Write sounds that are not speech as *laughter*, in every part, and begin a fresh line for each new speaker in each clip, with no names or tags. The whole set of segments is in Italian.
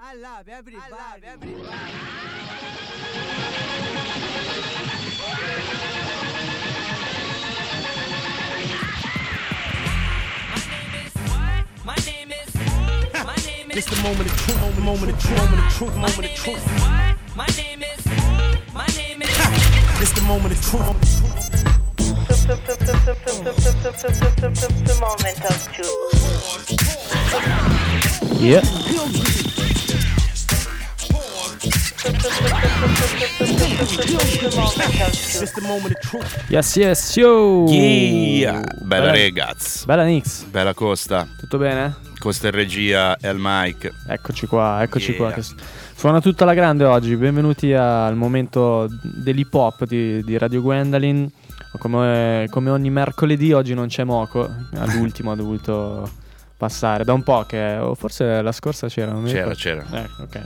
I love everybody. I love everybody.
My name is. My name is.
It's
is.
the moment of truth, moment, moment of truth, moment of truth,
My
moment of truth.
My name is. My name is.
It's the moment of truth.
The moment of truth. Truth.
Yes, yes, yo.
Yeah. Bella
Bella-
ragazzi.
Bella Nix,
Bella Costa.
tutto bene?
Costa in regia e al mic.
Eccoci qua, eccoci
Yeah.
qua. Suona tutta la grande oggi. Benvenuti al momento dell'hip hop di, di Radio Gwendolyn. Come, come ogni mercoledì, oggi non c'è Moco. All'ultimo ha dovuto passare da un po' che. o forse la scorsa c'era. Non
C'era, c'era.
Eh, ok.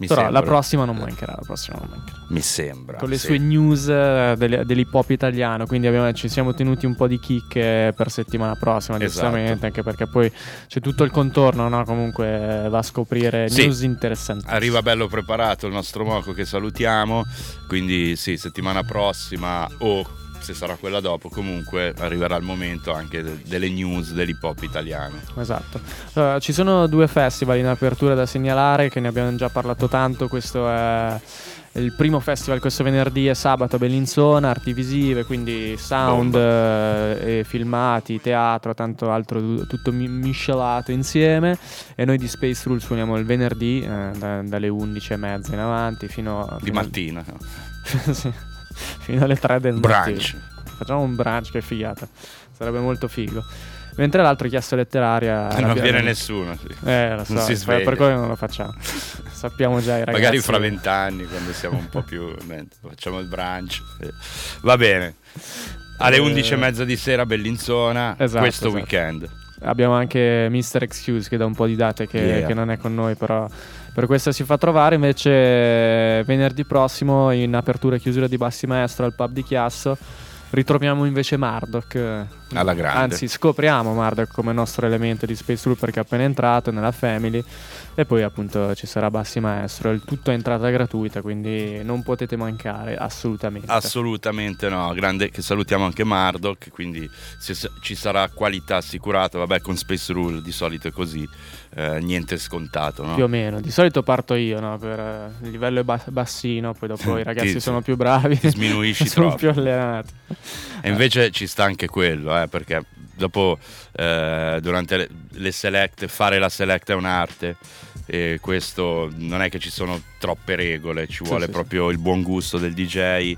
Mi
Però
sembra.
la prossima non mancherà. La prossima non mancherà.
Mi sembra.
con le
sì.
sue news eh, delle- dell'hip hop italiano. Quindi abbiamo- ci siamo tenuti un po' di chicche per settimana prossima,
Esatto.
giustamente, anche perché poi c'è tutto il contorno, no? Comunque eh, va a scoprire
Sì.
news interessanti.
Arriva bello preparato il nostro Moco che salutiamo. Quindi sì, settimana prossima o se sarà quella dopo, comunque arriverà il momento anche de- delle news dell'hip hop italiano.
Esatto. Allora, ci sono due festival in apertura da segnalare, che ne abbiamo già parlato tanto. Questo è il primo festival questo venerdì e sabato a Bellinzona, arti visive, quindi sound eh, e filmati, teatro, tanto altro, tutto mi- miscelato insieme. E noi di Space Rule suoniamo il venerdì eh, da- dalle 11.30 in avanti fino,
Di
fino al-
mattina. *laughs*
sì, *laughs* fino alle 3 del mattino.
Brunch.
Facciamo un brunch, che figata. Sarebbe molto figo. Mentre l'altro chiesta letteraria.
non viene nessuno. sì.
Eh, lo so,
Non si sveglia.
per quello non lo facciamo. *laughs* Sappiamo già i ragazzi.
Magari fra vent'anni, quando siamo un po' più. *laughs* facciamo il brunch. Va bene. Alle
Eh,
11 e mezza di sera, Bellinzona.
Esatto,
questo
esatto.
weekend.
Abbiamo anche Mr. Excuse che da un po' di date che,
Yeah.
che non è con noi, però per questa si fa trovare. Invece venerdì prossimo in apertura e chiusura di Bassi Maestro al pub di Chiasso ritroviamo invece Marduk.
Alla grande.
Anzi, scopriamo Marduk come nostro elemento di Space Rule perché è appena entrato nella Family e poi appunto ci sarà Bassi Maestro. Il tutto è entrata gratuita, quindi non potete mancare assolutamente.
Assolutamente no, grande che salutiamo anche Mardok, quindi ci sarà qualità assicurata, vabbè con Space Rule di solito è così, eh, niente scontato, no?
Più o meno, di solito parto io, no? Per eh, il livello è ba- bassino, poi dopo *laughs* i ragazzi
Ti-
sono più bravi,
sminuisci *laughs*
sono
troppo.
più allenati.
E invece ci sta anche quello, eh, perché dopo eh, durante le, le select, fare la select è un'arte e questo non è che ci sono troppe regole, ci
Sì,
vuole
sì,
proprio il buon gusto del DJ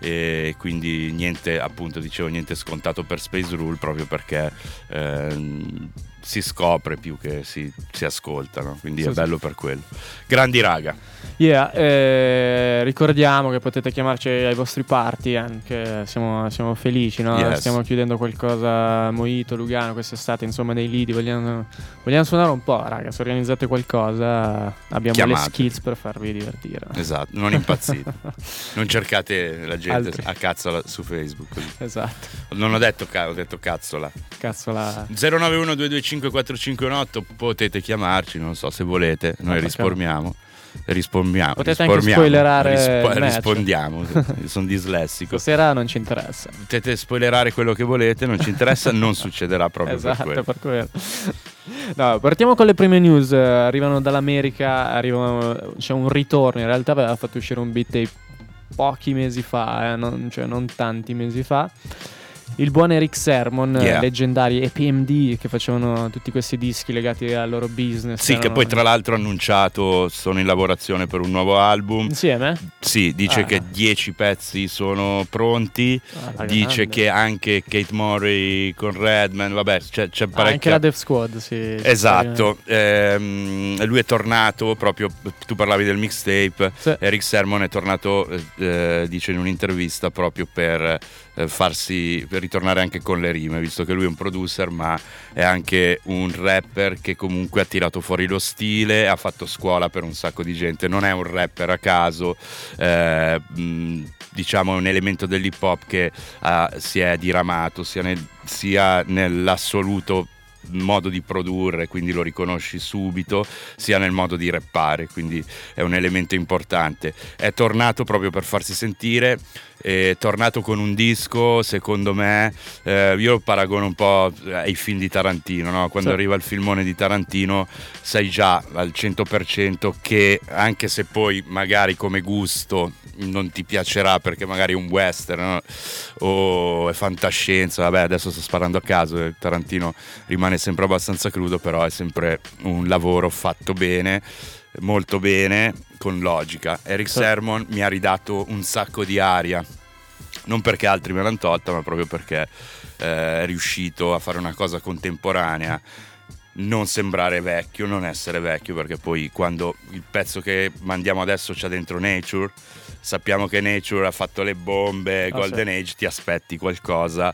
e quindi niente, appunto dicevo, niente scontato per Space Rule proprio perché ehm, si scopre più che si, si ascolta, no? quindi
Sì,
è
sì.
bello per quello. Grandi raga,
Yeah, eh, ricordiamo che potete chiamarci ai vostri party, anche siamo, siamo felici, no?
Yes.
stiamo chiudendo qualcosa, Moito, Lugano, quest'estate, insomma nei lidi, vogliamo, vogliamo suonare un po', raga, se organizzate qualcosa abbiamo
Chiamate.
le skills per farvi divertire.
esatto, non impazzite, *laughs* non cercate la gente
Altri.
a cazzo su Facebook. così.
Esatto,
Non ho detto, ca- ho detto cazzola.
cazzo la...
091 225 4518 potete chiamarci, non so se volete, noi risparmiamo. Rispondiamo.
Potete anche spoilerare
rispo- rispondiamo. *laughs* Sono dislessico.
Stasera non ci interessa.
Potete spoilerare quello che volete, non ci interessa, non *laughs* succederà proprio
esatto,
per quello.
per quello. No, partiamo con le prime news. Arrivano dall'America, arrivano- c'è un ritorno. In realtà aveva fatto uscire un beat tape pochi mesi fa, eh, non, cioè non tanti mesi fa. Il buon Eric Sermon,
Yeah.
leggendari EPMD che facevano tutti questi dischi legati al loro business.
Sì, che
erano-
poi tra l'altro ha annunciato sono in lavorazione per un nuovo album.
Insieme?
Sì, dice
Ah.
che 10 pezzi sono pronti.
Ah,
Dice
grande.
che anche Kate Murray con Redman, vabbè, c'è, c'è
Ah,
parecchia...
anche la Death Squad, sì.
Esatto, ehm, lui è tornato proprio, tu parlavi del mixtape,
Sì.
Eric Sermon è tornato, eh, eh, dice in un'intervista, proprio per eh, farsi, ritornare anche con le rime, visto che lui è un producer ma è anche un rapper che comunque ha tirato fuori lo stile, ha fatto scuola per un sacco di gente, non è un rapper a caso, eh, diciamo è un elemento dell'hip hop che ah, si è diramato sia, nel- sia nell'assoluto modo di produrre, quindi lo riconosci subito, sia nel modo di rappare, quindi è un elemento importante. È tornato proprio per farsi sentire, è tornato con un disco, secondo me, eh, io lo paragono un po' ai film di Tarantino, no? quando
Sì.
arriva il filmone di Tarantino sai già al 100% che anche se poi magari come gusto non ti piacerà perché magari è un western no? o è fantascienza, vabbè adesso sto sparando a caso, eh, Tarantino rimane sempre abbastanza crudo, però è sempre un lavoro fatto bene, molto bene, con logica. Eric
Sì.
Sermon mi ha ridato un sacco di aria, non perché altri me l'hanno tolta, ma proprio perché eh, è riuscito a fare una cosa contemporanea non sembrare vecchio, non essere vecchio, perché poi quando il pezzo che mandiamo adesso c'ha dentro Nature, sappiamo che Nature ha fatto le bombe,
Ah,
Golden
sì.
Age, ti aspetti qualcosa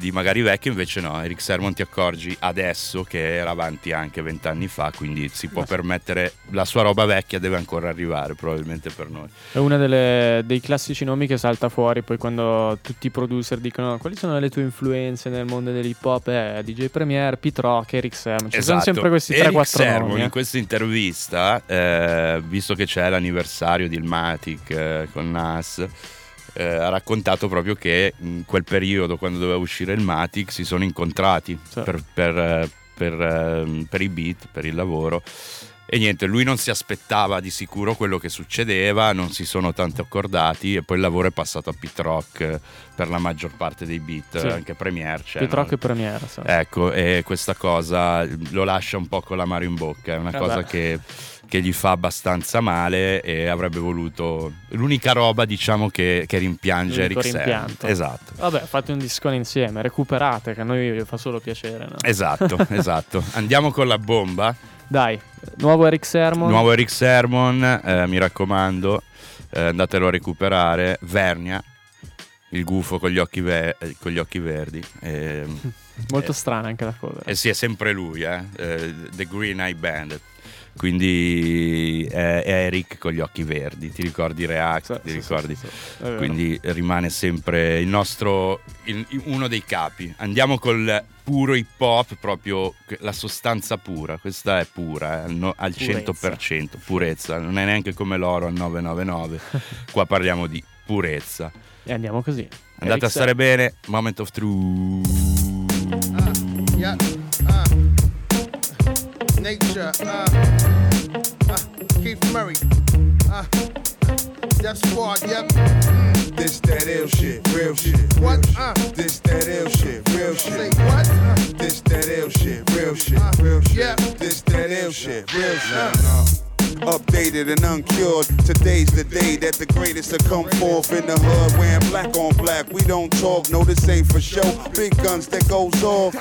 di magari vecchio, invece no, Eric Sermon ti accorgi adesso che era avanti anche vent'anni fa, quindi si può permettere, la sua roba vecchia deve ancora arrivare probabilmente per noi.
È uno delle- dei classici nomi che salta fuori poi quando tutti i producer dicono quali sono le tue influenze nel mondo dell'hip hop eh, DJ Premier, Pete Rock, Eric Sermon ci sono sempre questi
Esatto. Eric
3-4
Sermon
nomi eh.
in questa intervista, eh, visto che c'è l'anniversario di Ilmatic eh, con Nas, eh, ha raccontato proprio che in quel periodo, quando doveva uscire il Matic, si sono incontrati
Sì.
per, per, eh, per, ehm, per i beat, per il lavoro. E niente, lui non si aspettava di sicuro quello che succedeva, non si sono tanto accordati e poi il lavoro è passato a Pete Rock eh, per la maggior parte dei beat,
Sì.
anche Premiere c'è.
Pete Rock e Premier sì.
Ecco, e questa cosa lo lascia un po' con l'amaro in bocca, è una
Eh
cosa
beh.
che, che gli fa abbastanza male e avrebbe voluto... L'unica roba, diciamo, che, che rimpiange
L'unico
Sermon.
rimpianto.
Esatto.
Vabbè, fate un discone insieme, recuperate, che a noi fa solo piacere. no?
Esatto, *laughs* esatto. Andiamo con la bomba.
Dai, nuovo Eric Sermon.
Nuovo Eric Sermon, eh, mi raccomando, eh, andatelo a recuperare. Vernia, il gufo con gli occhi, ve- eh, con gli occhi verdi. E, *laughs*
Molto
eh,
strana anche la cover.
Eh sì, è sempre lui, eh? Eh, The Green Eye Bandit. Quindi è, Eric con gli occhi verdi, ti ricordi React,
Sì,
ti
sì,
ricordi?
sì.
Quindi rimane sempre il nostro, il- uno dei capi. Andiamo col puro hip hop, proprio la sostanza pura, questa è pura, eh, no- al
Purezza.
100%, purezza, non è neanche come l'oro al 999, *laughs* qua parliamo di purezza.
E andiamo così.
Andate
Eric
a stare bene, Moment of Truth.
Yeah. Uh. Nature. Uh. Uh. Murray. Uh. Death Squad. Yep.
This that ill shit, real shit.
What? Uh.
This that ill shit, real
Say
shit.
what? Uh.
This that ill shit, real shit,
Uh,
real shit.
yeah.
This that ill shit, real shit. Uh. Updated and uncured. Today's the day that the greatest have come forth in the hood. Wearing black on black. We don't talk, no, this ain't for show. Big guns that goes off.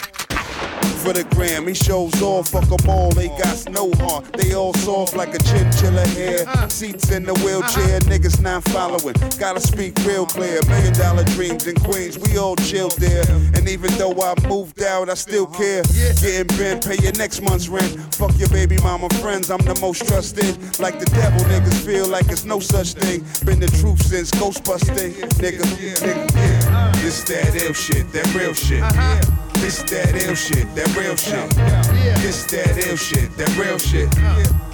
For the gram, he shows off, fuck 'em all, they got no heart. They all soft like a chinchilla hair. Seats in the wheelchair, niggas not following. Gotta speak real clear. Million dollar dreams in Queens, we all chill there. And even though I moved out, I still care. Getting bent, pay your next month's rent. Fuck your baby mama friends, I'm the most trusted. Like the devil, niggas feel like it's no such thing. Been the truth since Ghostbusting, nigga. nigga. This that ill shit, that real shit. This that ill shit, that real shit. This that ill shit, that real shit.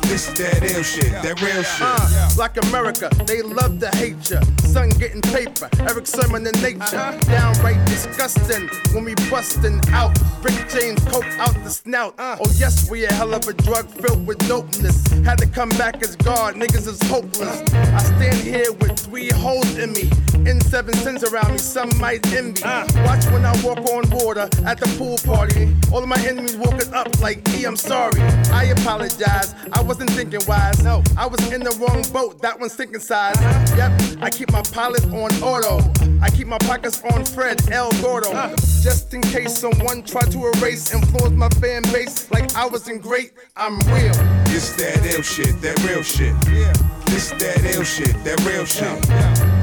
This that ill shit, that real shit.
Uh, like America, they love to hate ya. Son getting paper, Eric Sermon in nature. Uh-huh. Downright disgusting when we bustin' out. Rick James coke out the snout. Uh. Oh yes, we a hell of a drug filled with dopeness. Had to come back as God, niggas is hopeless. I stand here with three holes in me. In seven sins around me, some might envy. Uh. Watch when I walk on water at the pool party. All of my enemies walking up like, E, I'm sorry. I apologize, I wasn't thinking wise. No, I was in the wrong boat, that one's sinking size. Yep, I keep my pilot on auto. I keep my pockets on Fred El Gordo. Ah. Just in case someone tried to erase, influence my fan base like I wasn't great, I'm real.
It's that ill shit, that real shit. It's that ill shit, that real shit.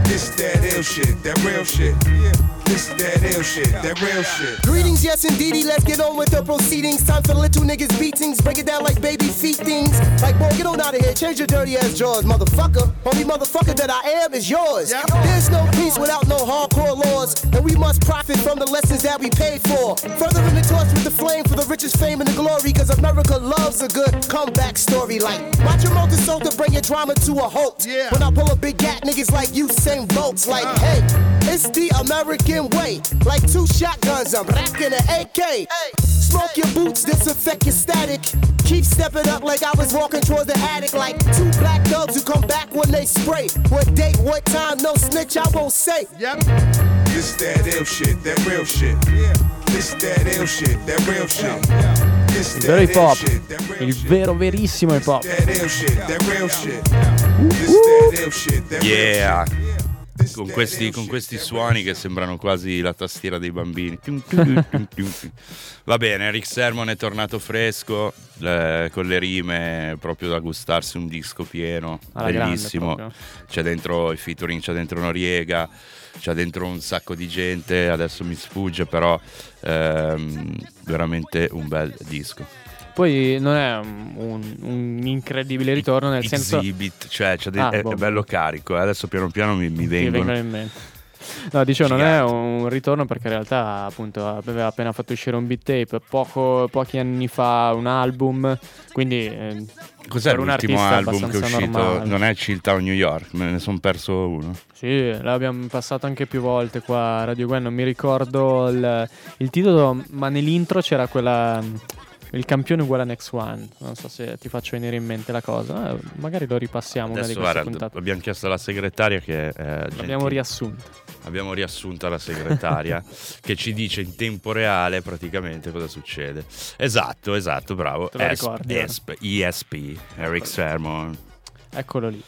This that ill shit, that real shit. This that ill shit, that real shit.
Greetings, yes indeedy. Let's get on with the proceedings. Time for little niggas beatings. Break it down like baby feet things. Like boy, get on out of here. Change your dirty ass jaws, motherfucker. Only motherfucker that I am is yours. There's no peace without no hardcore laws. And we must profit from the lessons that we paid for. Further in the torch with the flame for the richest fame and the glory. Cause America loves a good comeback story. Like, watch your mouth soul to bring your drama to a halt.
Yeah.
When I pull a big gat, niggas like you same votes. Like, uh. hey, it's the American way. Like two shotguns, I'm racking an AK. Smoke your boots, disinfect your static. Keep stepping up like I was walking towards the attic. Like two black dogs who come back when they spray. What date, what time, no snitch, I won't say.
Yep.
This that ill shit, that real shit. This that ill shit, that real shit. This
Il vero hip hop.
that real
Il
shit.
vero verissimo hip hop.
That ill shit, that real shit. This that ill shit, that real
Yeah. Con questi, con questi suoni che sembrano quasi la tastiera dei bambini. *laughs* Va bene, Rick Sermon è tornato fresco, eh, con le rime proprio da gustarsi un disco pieno,
Alla
bellissimo. C'è dentro i featuring, c'è dentro Noriega, c'è dentro un sacco di gente, adesso mi sfugge, però ehm, veramente un bel disco.
Poi non è un, un- incredibile ritorno nel senso
Exhibit, cioè de-
Ah,
è, è
boh.
bello carico, eh. adesso piano piano mi, mi vengono.
vengono in mente. No, dicevo, non è un ritorno perché in realtà appunto aveva appena fatto uscire un beat tape, poco- pochi anni fa un album, quindi eh,
Cos'è
per un
l'ultimo album che è uscito?
normale.
Non è Chilltown New York, me ne sono perso uno.
Sì, l'abbiamo passato anche più volte qua a Radio Gwen, non mi ricordo il, il titolo, ma nell'intro c'era quella... Il campione uguale a Next One, non so se ti faccio venire in mente la cosa, eh, magari lo ripassiamo
Adesso guarda,
puntate.
abbiamo chiesto alla segretaria che è
L'abbiamo
gentile.
riassunto.
Abbiamo riassunto alla segretaria *laughs* che ci dice in tempo reale praticamente cosa succede. Esatto, esatto, bravo.
Te lo
ESP,
ricordi, eh?
ESP, ESP, Eric Sermon.
Eccolo lì.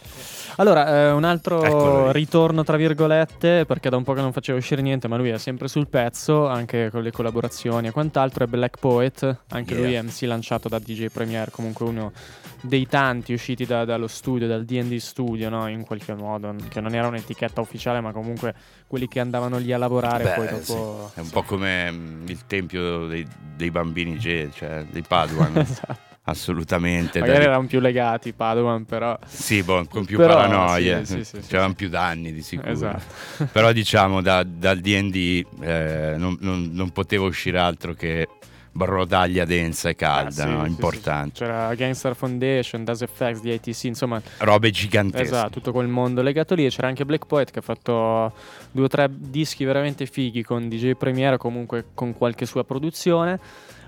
Allora, eh, un altro ritorno tra virgolette, perché da un po' che non faceva uscire niente, ma lui è sempre sul pezzo, anche con le collaborazioni e quant'altro, è Black Poet, anche
Yeah.
lui è MC lanciato da DJ Premier, comunque uno dei tanti usciti da- dallo studio, dal D&D studio, no? in qualche modo, che non era un'etichetta ufficiale, ma comunque quelli che andavano lì a lavorare
Beh,
poi
sì,
dopo...
È un po' come mm, il tempio dei, dei bambini G, cioè dei Paduan. *laughs*
Esatto.
Assolutamente.
Magari
lì-
erano più legati Padovan, però...
Sì, boh, con più
Però,
paranoie,
sì, sì, sì,
c'erano più danni di sicuro.
Esatto. *laughs*
Però diciamo da- dal DD eh, non, non- non poteva uscire altro che brodaglia densa e calda,
Ah,
no? importante.
C'era Gangster Foundation, Das FX, DITC, insomma,
Robe gigantesche.
esatto, tutto quel mondo legato lì. E c'era anche Black Poet che ha fatto due o tre dischi veramente fighi con DJ Premiere, comunque con qualche sua produzione.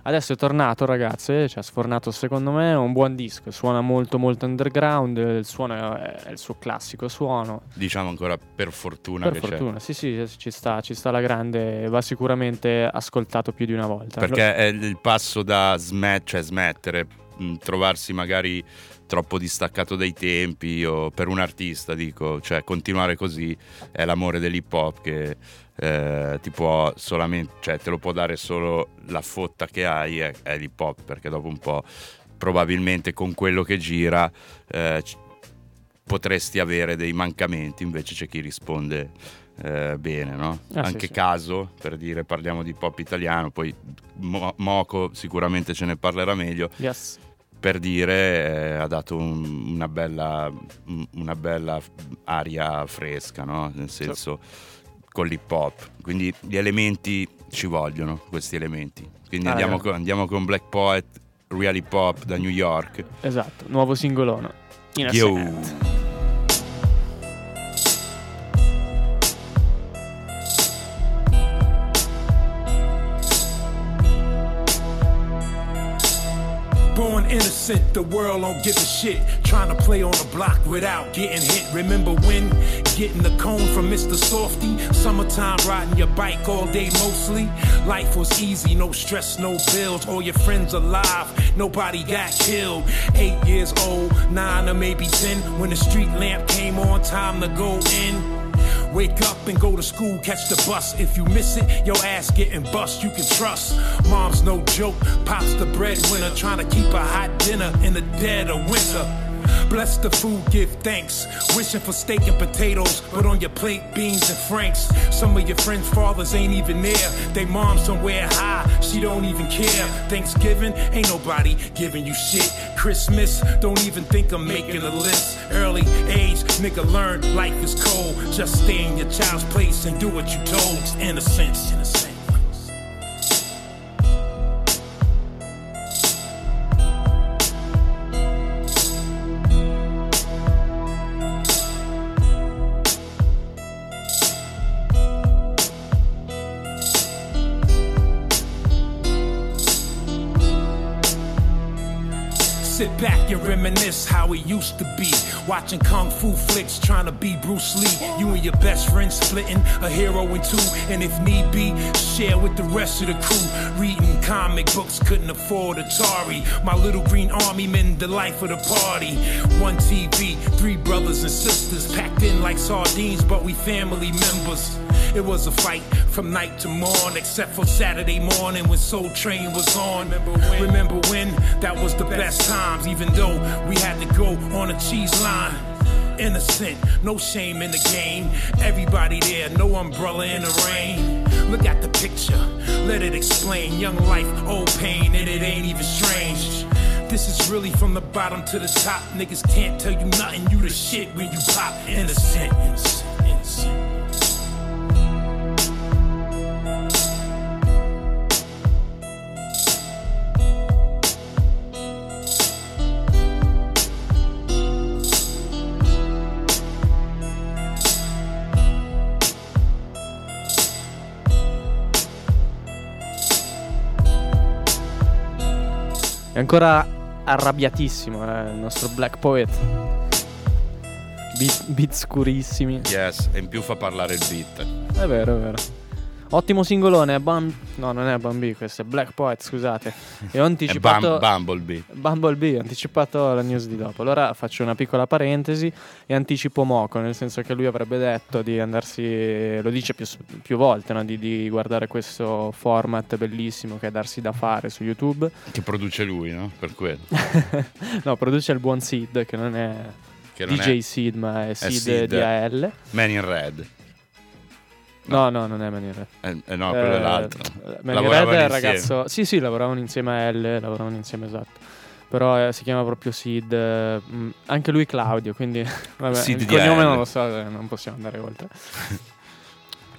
Adesso è tornato, ragazzi, e ci ha sfornato secondo me un buon disco. Suona molto, molto underground. Il suono è il suo classico suono.
Diciamo ancora per fortuna
Per
che
fortuna, sì, sì, ci sta, ci sta la grande. Va sicuramente ascoltato più di una volta.
c'è. Perché è il passo da smet- cioè smettere, trovarsi magari troppo distaccato dai tempi o per un artista dico, cioè continuare così è l'amore dell'hip hop che eh, ti può solamente, cioè te lo può dare solo la fotta che hai è, è l'hip hop perché dopo un po' probabilmente con quello che gira eh, potresti avere dei mancamenti, invece c'è chi risponde eh, bene, no?
Ah,
Anche
sì.
caso, per dire, parliamo di pop italiano, poi Mo- Moco sicuramente ce ne parlerà meglio,
Yes.
per dire eh, ha dato un- una, bella, un- una bella aria fresca, no? Nel senso con l'hip hop. Quindi gli elementi ci vogliono, questi elementi. Quindi
Ah,
andiamo,
eh.
con, andiamo con Black Poet, Real Hip Hop da New York.
Esatto, nuovo singolone. In
Yo.
Innocent, the world don't give a shit. Trying to play on the block without getting hit. Remember when getting the cone from Mr. Softy? Summertime riding your bike all day mostly. Life was easy, no stress, no bills. All your friends alive, nobody got killed. Eight years old, nine or maybe ten. When the street lamp came on, time to go in. Wake up and go to school, catch the bus. If you miss it, your ass getting bust, you can trust. Mom's no joke, pops the breadwinner, trying to keep a hot dinner in the dead of winter. Bless the food, give thanks. Wishing for steak and potatoes, but on your plate, beans and franks. Some of your friends' fathers ain't even there. They mom somewhere high, she don't even care. Thanksgiving, ain't nobody giving you shit. Christmas, don't even think of making a list. Early age, nigga learn life is cold. Just stay in your child's place and do what you told. It's innocence, how it used to be. Watching kung fu flicks, trying to be Bruce Lee. You and your best friend splitting a hero in two. And if need be, share with the rest of the crew. Reading comic books, couldn't afford Atari. My little green army men, the life of the party. One TV, three brothers and sisters, packed in like sardines, but we family members. It was a fight from night to morn, except for Saturday morning when Soul Train was on. Remember when? Remember when? That was the best times, even though we had to go on a cheese line. Innocent, no shame in the game. Everybody there, no umbrella in the rain. Look at the picture, let it explain. Young life, old pain, and it ain't even strange. This is really from the bottom to the top. Niggas can't tell you nothing, you the shit when you pop. Innocent, innocent, innocent.
È ancora arrabbiatissimo eh, il nostro Black Poet. Beat, beat scurissimi.
Yes, e in più fa parlare il beat.
È vero, è vero. Ottimo singolone, Bam... no non è Bambi, questo è Black Poet, scusate. E ho
È
anticipato...
Bum- Bumblebee.
Bumblebee, ho anticipato la news di dopo. Allora faccio una piccola parentesi e anticipo Moco, nel senso che lui avrebbe detto di andarsi, lo dice più, più volte, no? di, di guardare questo format bellissimo che è darsi da fare su YouTube.
Che produce lui, no? Per quello. *laughs*
no, produce il buon Sid, che non è
Che non
DJ
è
Sid, ma è Sid,
Sid.
di AL.
Man in Red.
No, no, non è Maniere.
Eh, eh, no, quello è l'altro.
Red è il ragazzo. Sì, sì, lavoravano insieme a L, lavoravano insieme esatto. Però eh, si chiama proprio Sid. eh, mm, anche lui Claudio, quindi *laughs* vabbè,
Sid
il cognome non lo so, eh, non possiamo andare oltre.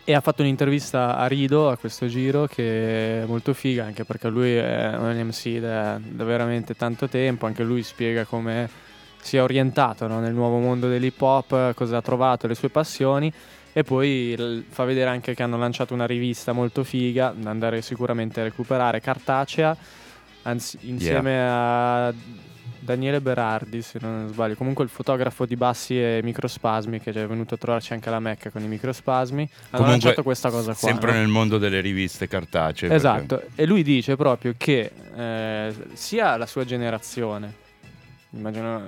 e ha fatto un'intervista a Rido a questo giro che è molto figa, anche perché lui è un MC da, da veramente tanto tempo, anche lui spiega come si è orientato no, nel nuovo mondo dell'hip hop, cosa ha trovato, le sue passioni e poi fa vedere anche che hanno lanciato una rivista molto figa da andare sicuramente a recuperare, cartacea, anzi, insieme a Daniele Berardi, se non sbaglio, comunque il fotografo di Bassi e Microspasmi che è venuto a trovarci anche alla Mecca con i Microspasmi, hanno
Comunque,
lanciato questa cosa qua.
Sempre
no?
nel mondo delle riviste cartacee.
Esatto, e lui dice proprio che eh, sia la sua generazione, immagino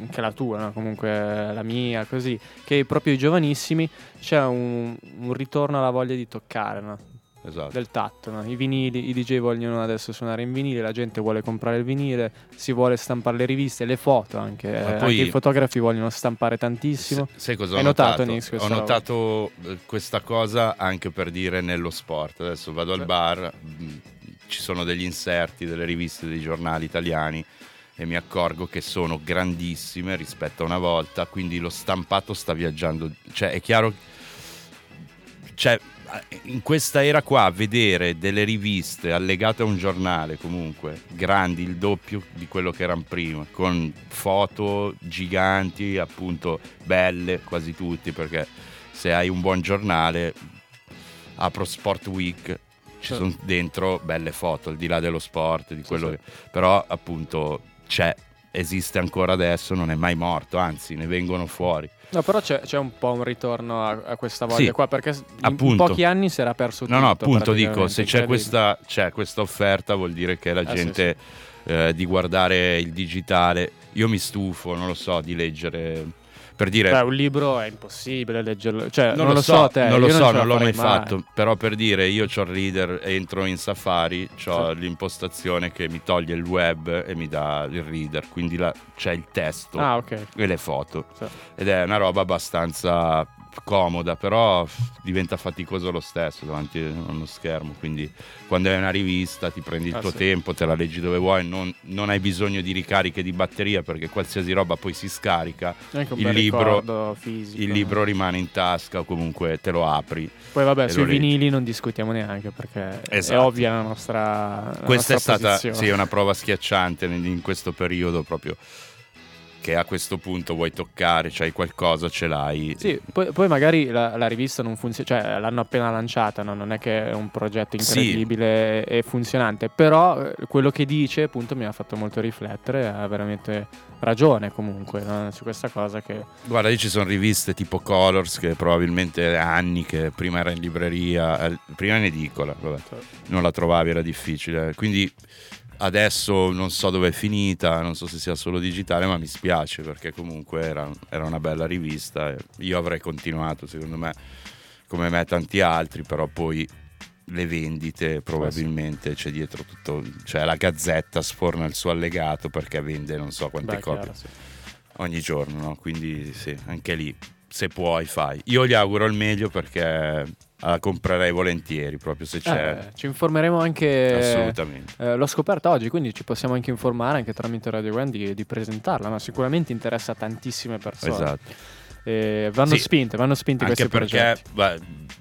anche la tua, no? comunque la mia, così, che proprio i giovanissimi c'è un, un ritorno alla voglia di toccare, no?
esatto.
del tatto. no? I vinili, i DJ vogliono adesso suonare in vinile, la gente vuole comprare il vinile, si vuole stampare le riviste, le foto anche, eh,
poi-
anche i fotografi vogliono stampare tantissimo.
Se- Sai cosa
Hai
ho
notato,
notato?
Nix,
ho
roba?
notato eh, questa cosa anche per dire nello sport. Adesso vado al bar, mh, ci sono degli inserti delle riviste dei giornali italiani e mi accorgo che sono grandissime rispetto a una volta, quindi lo stampato sta viaggiando. Cioè, è chiaro cioè, in questa era qua vedere delle riviste allegate a un giornale comunque grandi il doppio di quello che erano prima con foto giganti appunto belle quasi tutti perché se hai un buon giornale apro Sport Week ci
Certo.
sono dentro belle foto al di là dello sport di quello
sì.
che- però appunto c'è esiste ancora adesso non è mai morto anzi ne vengono fuori
No, però c'è, c'è un po' un ritorno a, a questa voglia
Sì,
qua, perché s- in
appunto.
pochi anni si era perso tutto.
No, no, appunto dico, se c'è questa, c'è questa offerta vuol dire che la
Eh, sì,
gente eh, di guardare il digitale, io mi stufo, non lo so, di leggere, Per dire,
Beh, un libro è impossibile leggerlo. Cioè,
non,
non,
lo
so, te,
non lo so,
la
non l'ho mai
farei
fatto. Però per dire, io ho il reader, entro in Safari, ho l'impostazione che mi toglie il web e mi dà il reader, quindi là c'è il testo
Ah, ok.
e le foto.
Sì.
Ed è una roba abbastanza comoda, però diventa faticoso lo stesso davanti a uno schermo. Quindi quando è una rivista ti prendi il
Ah,
tuo
sì.
tempo, te la leggi dove vuoi, non, non hai bisogno di ricariche di batteria perché qualsiasi roba poi si scarica. Il libro,
fisico.
il libro rimane in tasca o comunque te lo apri.
Poi vabbè, sui
lo leggi.
vinili non discutiamo neanche perché è
Esatto.
ovvia la nostra la
Questa è
nostra
stata
posizione.
sì, una prova schiacciante in questo periodo proprio che a questo punto vuoi toccare, c'hai qualcosa, ce l'hai.
Sì, poi, poi magari la, la rivista non funziona, cioè l'hanno appena lanciata, no? non è che è un progetto
Sì.
incredibile e funzionante, però eh, quello che dice appunto mi ha fatto molto riflettere, ha veramente ragione comunque no? su questa cosa che...
Guarda, lì ci sono riviste tipo Colors che probabilmente anni che prima era in libreria, eh, prima in edicola, vabbè, non la trovavi, era difficile. Quindi adesso non so dove è finita, non so se sia solo digitale, ma mi spiace perché comunque era, era una bella rivista. Io avrei continuato, secondo me, come me tanti altri, però poi le vendite probabilmente c'è dietro tutto, cioè la gazzetta sforna il suo allegato perché vende non so quante
Beh,
copie
chiaro, sì.
ogni giorno, no? quindi sì, anche lì se puoi fai. Io gli auguro il meglio perché la comprerei volentieri proprio se c'è.
Eh, ci informeremo anche...
Assolutamente.
eh, l'ho scoperta oggi, quindi ci possiamo anche informare anche tramite Radio One di, di presentarla, ma sicuramente interessa tantissime persone.
Esatto.
E vanno
Sì.
spinte, vanno spinti
Anche
questi
perché
progetti.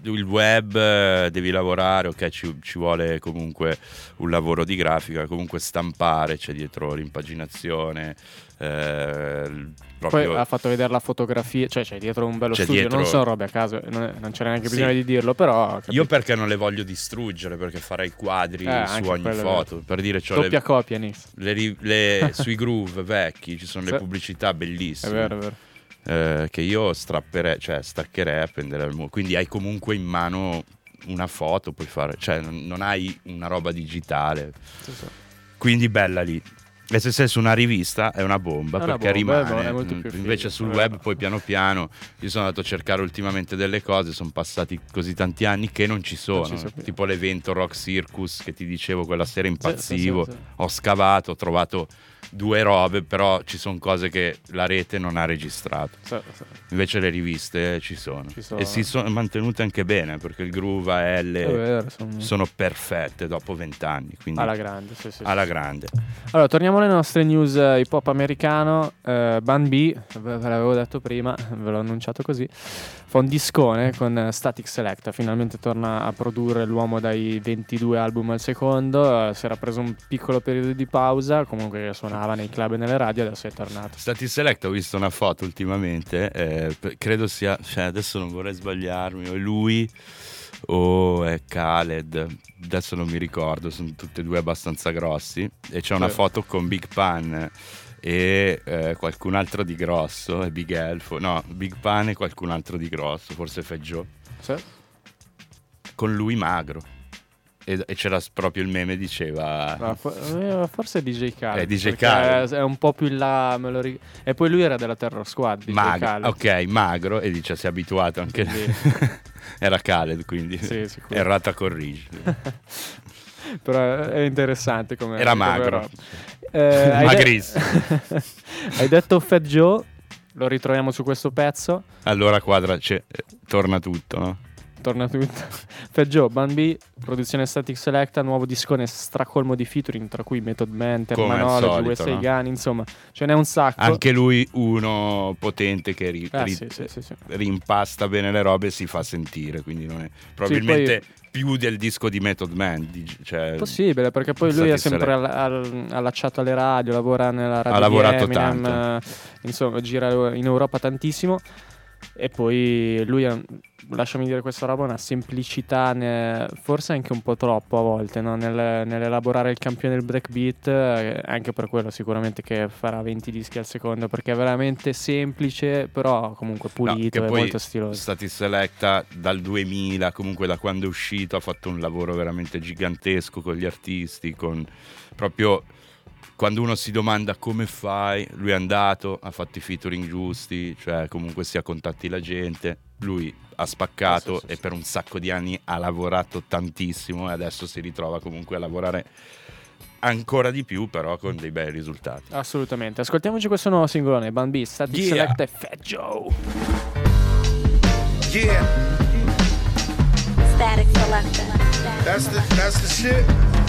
beh, il web eh, devi lavorare, ok, ci, ci vuole comunque un lavoro di grafica, comunque stampare, c'è dietro l'impaginazione, eh,
Poi ha fatto vedere la fotografia, cioè c'è dietro un bello studio,
dietro-
non sono robe a caso, non, non c'era neanche
Sì.
bisogno di dirlo, però... capito?
Io perché non le voglio distruggere, perché farei quadri
Eh,
su ogni
è
foto. Per dire, c'ho
Doppia
le,
copia, Nis.
le le- *laughs* sui groove vecchi ci sono
Sì.
le pubblicità
È
bellissime.
vero, è vero.
Eh, che io strapperei, cioè staccherei a prendere al muro. Quindi hai comunque in mano una foto, puoi fare, cioè non, non hai una roba digitale.
Sì, sì.
Quindi bella lì. E se sei su una rivista è una bomba
È una
perché
bomba,
rimane.
è molto
Mm, Invece sul
è
web poi piano piano io sono andato a cercare ultimamente delle cose, sono passati così tanti anni che non ci sono.
ci sono più.
tipo l'evento Rock Circus che ti dicevo quella sera impazzivo.
sì, sì.
Ho scavato, ho trovato due robe, però ci sono cose che la rete non ha registrato. Invece le riviste ci sono.
Ci sono.
E si sono mantenute anche bene perché il groove AL
vero, sono-
sono perfette dopo vent'anni. Quindi
alla grande, sì, sì,
alla
sì.
grande.
Allora, torniamo alle nostre news eh, hip hop americano. Eh, Ban B, ve ve l'avevo detto prima, *laughs* ve l'ho annunciato così. Fa un discone con eh, Static Selecta. Finalmente torna a produrre l'uomo dai 22 album al secondo. Eh, si era preso un piccolo periodo di pausa. Comunque suonava nei club e nelle radio. Adesso è tornato.
Stati Select ho visto una foto ultimamente, eh, credo sia, cioè adesso non vorrei sbagliarmi, o è lui o è Khaled, adesso non mi ricordo, sono tutti e due abbastanza grossi e c'è una foto con Big Pan e eh, qualcun altro di grosso, e Big Elfo, no, Big Pan e qualcun altro di grosso, forse Feggio,
Sì.
con lui magro. E, e c'era proprio il meme, diceva...
Fo- eh, forse DJ Khaled.
È DJ Khaled.
È un po' più in là. me lo ri- E poi lui era della Terror Squad. DJ
Magro,
Khaled.
ok, magro e dice si è abituato anche *laughs* Era Khaled, quindi
Sì,
errata corrigi. *laughs*
Però è interessante come.
Era magro.
Eh, *laughs*
Magrissimo.
hai detto Fat Joe, lo ritroviamo su questo pezzo.
Allora quadra, c'è- eh, torna tutto, no?
Torna tutto. *laughs* Fat Joe, Ban B, produzione Static Selecta, nuovo discone stracolmo di featuring, tra cui Method Man, Terminology, USA
no?
Gun, insomma, ce n'è un sacco.
Anche lui uno potente che ri-
Eh,
ri-
sì, sì, sì,
rimpasta bene le robe e si fa sentire, quindi non è probabilmente più del disco di Method Man. cioè,
Possibile, perché poi lui è sempre
Select.
al- al- allacciato alle radio, lavora nella radio
Ha lavorato
Eminem,
tanto.
eh, insomma, gira in Europa tantissimo. E poi lui ha, lasciami dire questa roba, una semplicità, ne- forse anche un po' troppo a volte, no? Nel- nell'elaborare il campione del breakbeat, eh, anche per quello sicuramente che farà 20 dischi al secondo, perché è veramente semplice, però comunque
no,
pulito
che
e molto stiloso.
Stati Selecta dal 2000, comunque da quando è uscito, ha fatto un lavoro veramente gigantesco con gli artisti, con proprio quando uno si domanda come fai, lui è andato, ha fatto i featuring giusti, cioè comunque si ha contatti la gente, lui ha spaccato e per un sacco di anni ha lavorato tantissimo e adesso si ritrova comunque a lavorare ancora di più però con dei bei risultati.
Assolutamente. Ascoltiamoci questo nuovo singolone, Ban B, Static
Yeah.
Select e Fat Joe.
Yeah,
Static Selector.
that's the that's the shit.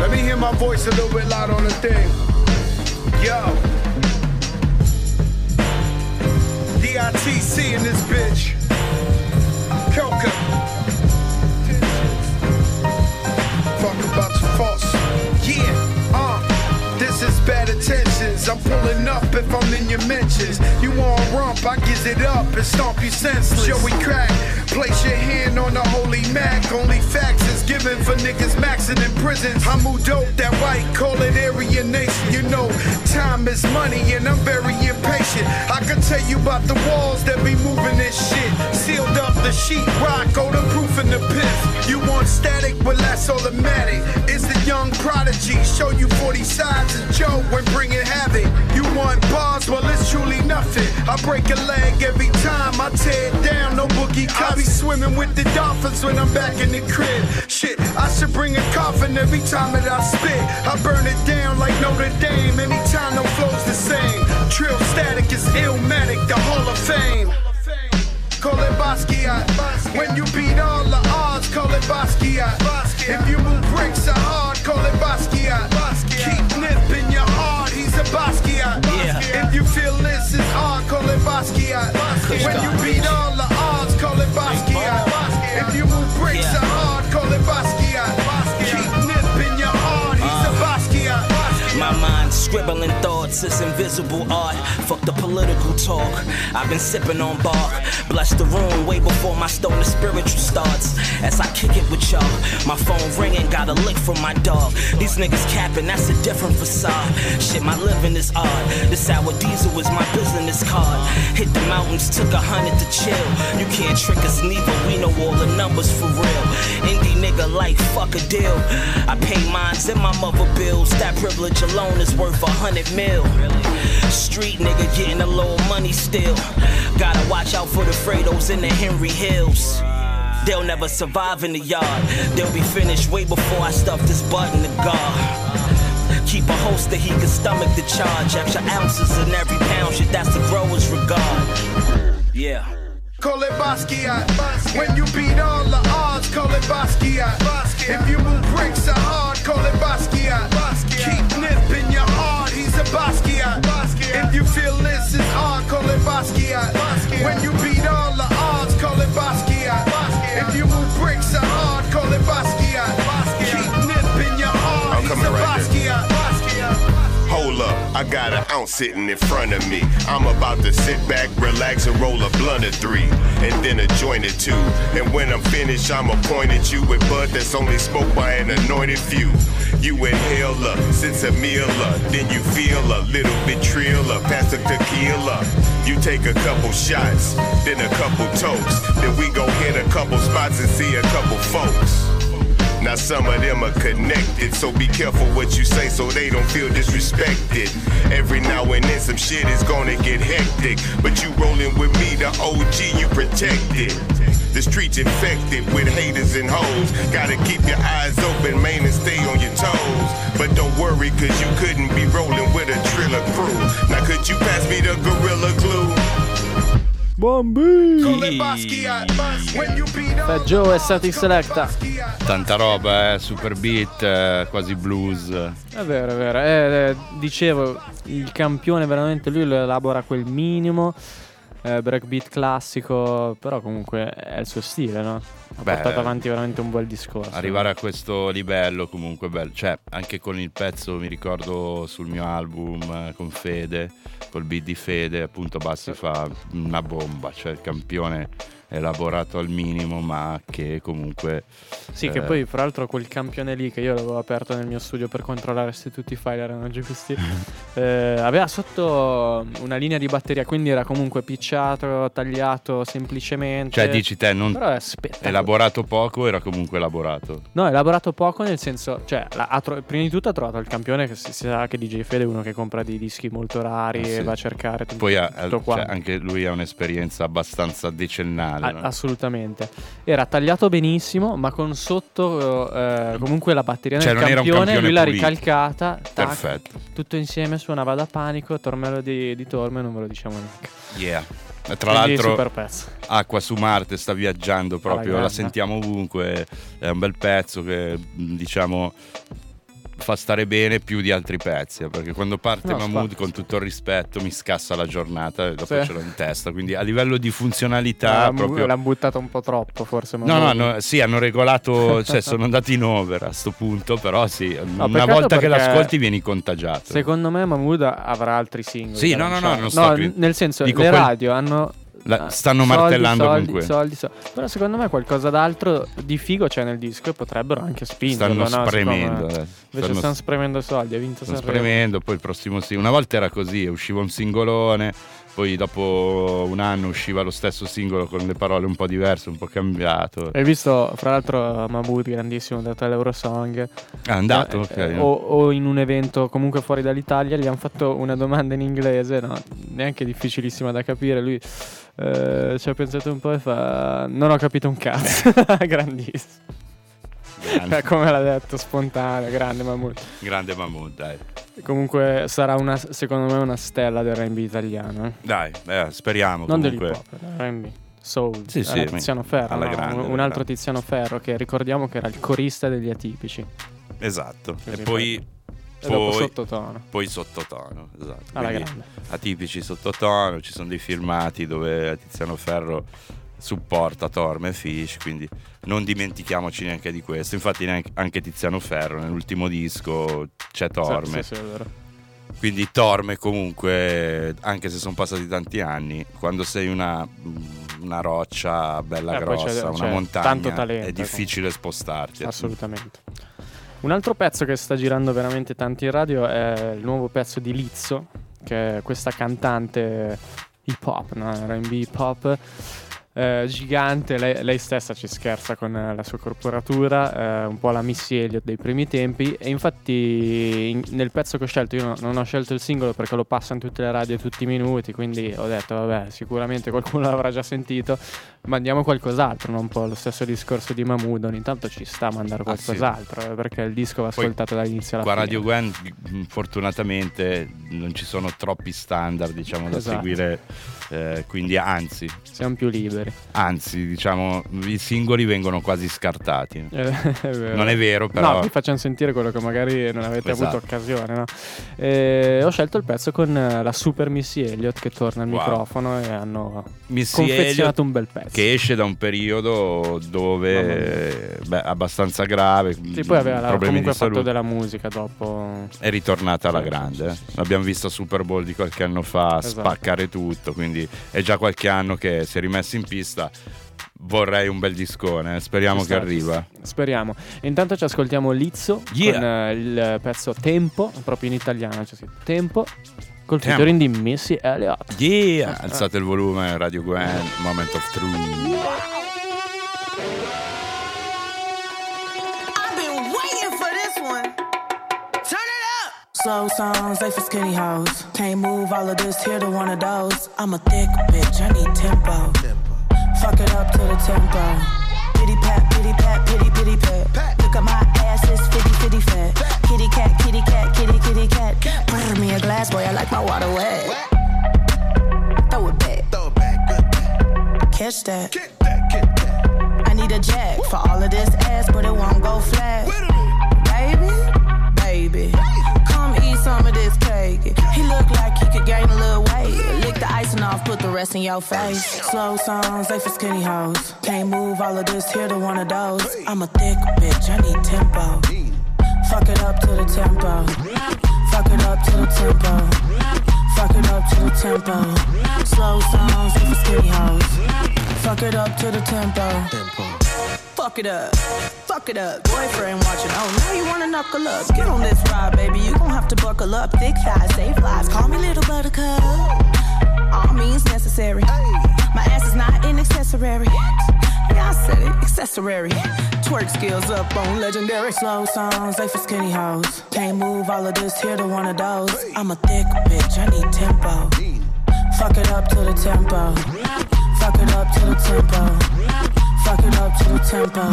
Let me hear my voice a little bit loud on the thing. Yo. DITC in this bitch. Kelka. Fuck about I'm pulling up if I'm in your mentions. You want rump, I gives it up and stomp you senseless. Joey crack, place your hand on the holy Mac. Only facts is given for niggas maxing in prisons. I'm who dope, that white, call it Aryan Nation. You know, time is money and I'm very impatient. I can tell you about the walls that be moving this shit. Sealed up the sheet rock, go the proof in the piff. You want static, well that's automatic. It's the young prodigy, show you 40 sides of Joe when break a leg every time I tear it down, no boogie. I be swimming with the dolphins when I'm back in the crib. Shit, I should bring a coffin every time that I spit. I burn it down like Notre Dame, anytime no flow's the same. Trill static is illmatic, the Hall of Fame. Call it Basquiat. When you beat all the odds, call it Basquiat. If you move bricks so hard, call it Basquiat. Keep nipping your heart, he's a Basquiat. If you feel this is hard, call it Basquiat. When you beat all the odds, call it Basquiat. If you move bricks so hard, call it Basquiat. Keep nipping your heart, he's a uh. Basquiat.
My mind scribbling thoughts is invisible art. Fuck the political talk. I've been sipping on bark. Bless the room way before my stone stoner spiritual starts. As I kick it with y'all, my phone ringing, got a lick from my dog. These niggas capping, that's a different facade. Shit, my living is odd. This sour diesel is my business card. Hit the mountains, took a hundred to chill. You can't trick us neither, we know all the numbers for real. Indie nigga like fuck a deal. I pay mines and my mother bills. That privilege alone is worth a hundred mil. Street nigga getting a little money still. Gotta watch out for the Fredos in the Henry Hills. They'll never survive in the yard. They'll be finished way before I stuff this butt in the guard. Keep a holster, he can stomach the charge. Extra ounces in every pound, shit, that's the grower's regard. Yeah.
Call it Basquiat. When you beat all the odds, call it Basquiat. If you move bricks so hard, call it Basquiat. Keep nipping he's a Basquiat. If you feel this is hard, call it Basquiat. When you beat all the odds, call it Basquiat.
I got an ounce sitting in front of me. I'm about to sit back, relax, and roll a blunt or three, and then a joint or two. And when I'm finished, I'ma point at you with bud that's only smoked by an anointed few. You inhale up, sense a meal up, then you feel a little bit trill up, pass the tequila. You take a couple shots, then a couple toasts, then we go hit a couple spots and see a couple folks. Now some of them are connected, so be careful what you say so they don't feel disrespected. Every now and then some shit is gonna get hectic, but you rolling with me, the OG, you protected. The streets infected with haters and hoes. Gotta keep your eyes open, man, and stay on your toes. But don't worry, cause you couldn't be rolling with a triller crew. Now could you pass me the gorilla glue?
Fat Joe e Static Selecta.
Tanta roba, eh, super beat, eh, quasi blues.
È vero, è vero. Eh, eh, dicevo, il campione veramente lui lo elabora quel minimo. Eh, breakbeat classico, però comunque è il suo stile, no? Ha
Beh,
portato avanti veramente un bel discorso.
Arrivare a questo livello comunque bello, cioè anche con il pezzo mi ricordo sul mio album eh, con Fede, col beat di Fede, appunto Bassi fa una bomba, cioè il campione elaborato al minimo, ma che comunque...
Sì, che
eh,
poi fra l'altro quel campione lì che io l'avevo aperto nel mio studio per controllare se tutti i file erano giusti, *laughs* eh, aveva sotto una linea di batteria, quindi era comunque picciato, tagliato semplicemente.
Cioè dici te, non
Però è
elaborato poco, era comunque elaborato.
No, elaborato poco nel senso, cioè, la- tro- prima di tutto ha trovato il campione che si, si sa che DJ Fede è uno che compra dei dischi molto rari
Ah, sì.
e va a cercare tutto,
Poi ha-
tutto
cioè, anche lui ha un'esperienza abbastanza decennale.
A-
no?
assolutamente. Era tagliato benissimo, ma con sotto eh, comunque la batteria
Cioè, un
campione,
campione
lui l'ha
pulito.
ricalcata. tac,
Perfetto.
tutto insieme suonava da panico, tormello di, di Torme, non ve lo diciamo neanche.
Yeah. Tra
Quindi
l'altro. Acqua su Marte sta viaggiando proprio, la sentiamo ovunque. È un bel pezzo che diciamo fa stare bene più di altri pezzi. eh, Perché quando parte
No,
Mahmood, con tutto il rispetto, mi scassa la giornata e dopo
Sì.
ce l'ho in testa. Quindi a livello di funzionalità,
L'ha-
proprio.
L'ha buttato un po' troppo, forse.
No, no, no, sì, hanno regolato, *laughs* cioè sono andati in over a sto punto, però sì, una
peccato
volta che l'ascolti vieni contagiato.
Secondo me Mahmood avrà altri singoli.
Sì, no, no, no,
lanciare.
non sto cri-
nel senso,
dico
le
quel-
radio hanno.
La-
ah,
stanno
soldi,
martellando
soldi,
con quello.
soldi, soldi. Però secondo me qualcosa d'altro di figo c'è nel disco e potrebbero anche spingerlo.
Stanno
no?
spremendo, eh.
Invece
Stanno-
stanno spremendo soldi, ha vinto
Stanno
Sanremo.
spremendo, poi il prossimo sì. Una volta era così, usciva un singolone, poi dopo un anno usciva lo stesso singolo con le parole un po' diverse, un po' cambiato.
Hai visto, fra l'altro, Mahmood, grandissimo, dato all'Eurosong.
È andato,
Eh,
ok.
o, o in un evento comunque fuori dall'Italia, gli hanno fatto una domanda in inglese, no? neanche difficilissima da capire. Lui eh, ci ha pensato un po' e fa: Non ho capito un cazzo. *laughs* Grandissimo.
Grande,
Come l'ha detto, spontaneo, grande Mahmood.
grande Mahmood, dai.
Comunque sarà una, secondo me una stella del R&B italiano. eh.
Dai, eh, speriamo
Non
comunque.
dell'hip hop, dell'R&B. Soul,
Sì, sì,
alla Tiziano Ferro, no?
grande,
un, altro. Tiziano Ferro che ricordiamo che era il corista degli atipici.
Esatto.
Così
e poi, poi,
sottotono.
poi sottotono, esatto.
Alla grande.
atipici sottotono, ci sono dei filmati dove Tiziano Ferro supporta Torme Fish, quindi non dimentichiamoci neanche di questo. Infatti neanche- anche Tiziano Ferro nell'ultimo disco c'è Torme.
Sì, sì, sì.
Quindi Torme comunque, anche se sono passati tanti anni, quando sei una, una roccia bella
Eh, poi c'è-
grossa, una
c'è
montagna,
talento,
è difficile spostarti.
Assolutamente. Un altro pezzo che sta girando veramente tanto in radio è il nuovo pezzo di Lizzo, che è questa cantante hip hop, no? R&B hip hop. Eh, gigante, lei, lei stessa ci scherza con eh, la sua corporatura, eh, un po' la Missy Elliott dei primi tempi e infatti in- nel pezzo che ho scelto, io no- non ho scelto il singolo perché lo passano tutte le radio tutti i minuti, quindi ho detto vabbè sicuramente qualcuno *laughs* l'avrà già sentito, mandiamo qualcos'altro, no? un po' lo stesso discorso di Mahmood, ogni tanto ci sta a mandare
Ah, sì.
qualcos'altro eh, perché il disco va
Poi
ascoltato dall'inizio alla
Qua
fine.
Radio Gwen fortunatamente non ci sono troppi standard diciamo da
Esatto.
seguire, eh, quindi anzi,
Siamo più liberi.
Anzi diciamo i singoli vengono quasi scartati.
Eh, *laughs* è.
Non è vero però...
No, vi facciamo sentire quello che magari non avete
Esatto.
avuto occasione. No? E ho scelto il pezzo con eh, la super Missy Elliott che torna al
Wow.
microfono e hanno
Missy
confezionato
Elliott
un bel pezzo.
che esce da un periodo dove beh, abbastanza grave,
Sì, poi aveva
problemi
comunque
di
fatto
salute.
della musica dopo.
È ritornata alla grande. eh. L'abbiamo visto a Super Bowl di qualche anno fa
Esatto.
spaccare tutto, quindi è già qualche anno che si è rimesso in pista. Vorrei un bel discone, eh. speriamo che
sta, ci
arriva.
Speriamo. Intanto ci ascoltiamo Lizzo
Yeah.
con eh, il pezzo Tempo, proprio in italiano, scritto Tempo, col
Tempo.
featuring di Missy Elliott.
Yeah! Alzate il volume, Radio Gwen, Moment of Truth.
I've been waiting for this one. Turn it up.
Slow songs, they for skinny hoes. Can't move all of this here to one of those. I'm a thick bitch, I need tempo. Fuck it up to the tempo. Pity pat, pity pat, pity pity pat. Look at my ass, it's fitty fitty fat. Kitty cat, kitty cat, kitty kitty cat. Pour me a glass, boy, I like my water wet. Throw it back.
Throw it back, good.
Catch that.
Kick that, kick that.
I need a jack for all of this ass, but it won't go flat.
Wait.
Baby, baby, come eat some of this cake. He look like he could gain a little the icing off, put the rest in your face. Slow songs, they for skinny hoes. Can't move all of this here to one of those. I'm a thick bitch, I need tempo. Fuck it up to the tempo. Fuck it up to the tempo. Fuck it up to the tempo. Slow songs ain't for skinny hoes. Fuck it up to the tempo. Fuck it up. Fuck it up. Boyfriend watching. Oh, now you wanna knuckle up. Get on this ride, baby. You gon' have to buckle up. Thick thighs, safe lives. Call me little buttercup. All means necessary. My ass is not an accessory. Yeah, I said it. Accessory. Twerk skills up on legendary. Slow songs, they for skinny hoes. Can't move all of this here to one of those. I'm a thick bitch, I need tempo. Fuck it up to the tempo. Fuck it up to the tempo. Fuck it up to the tempo.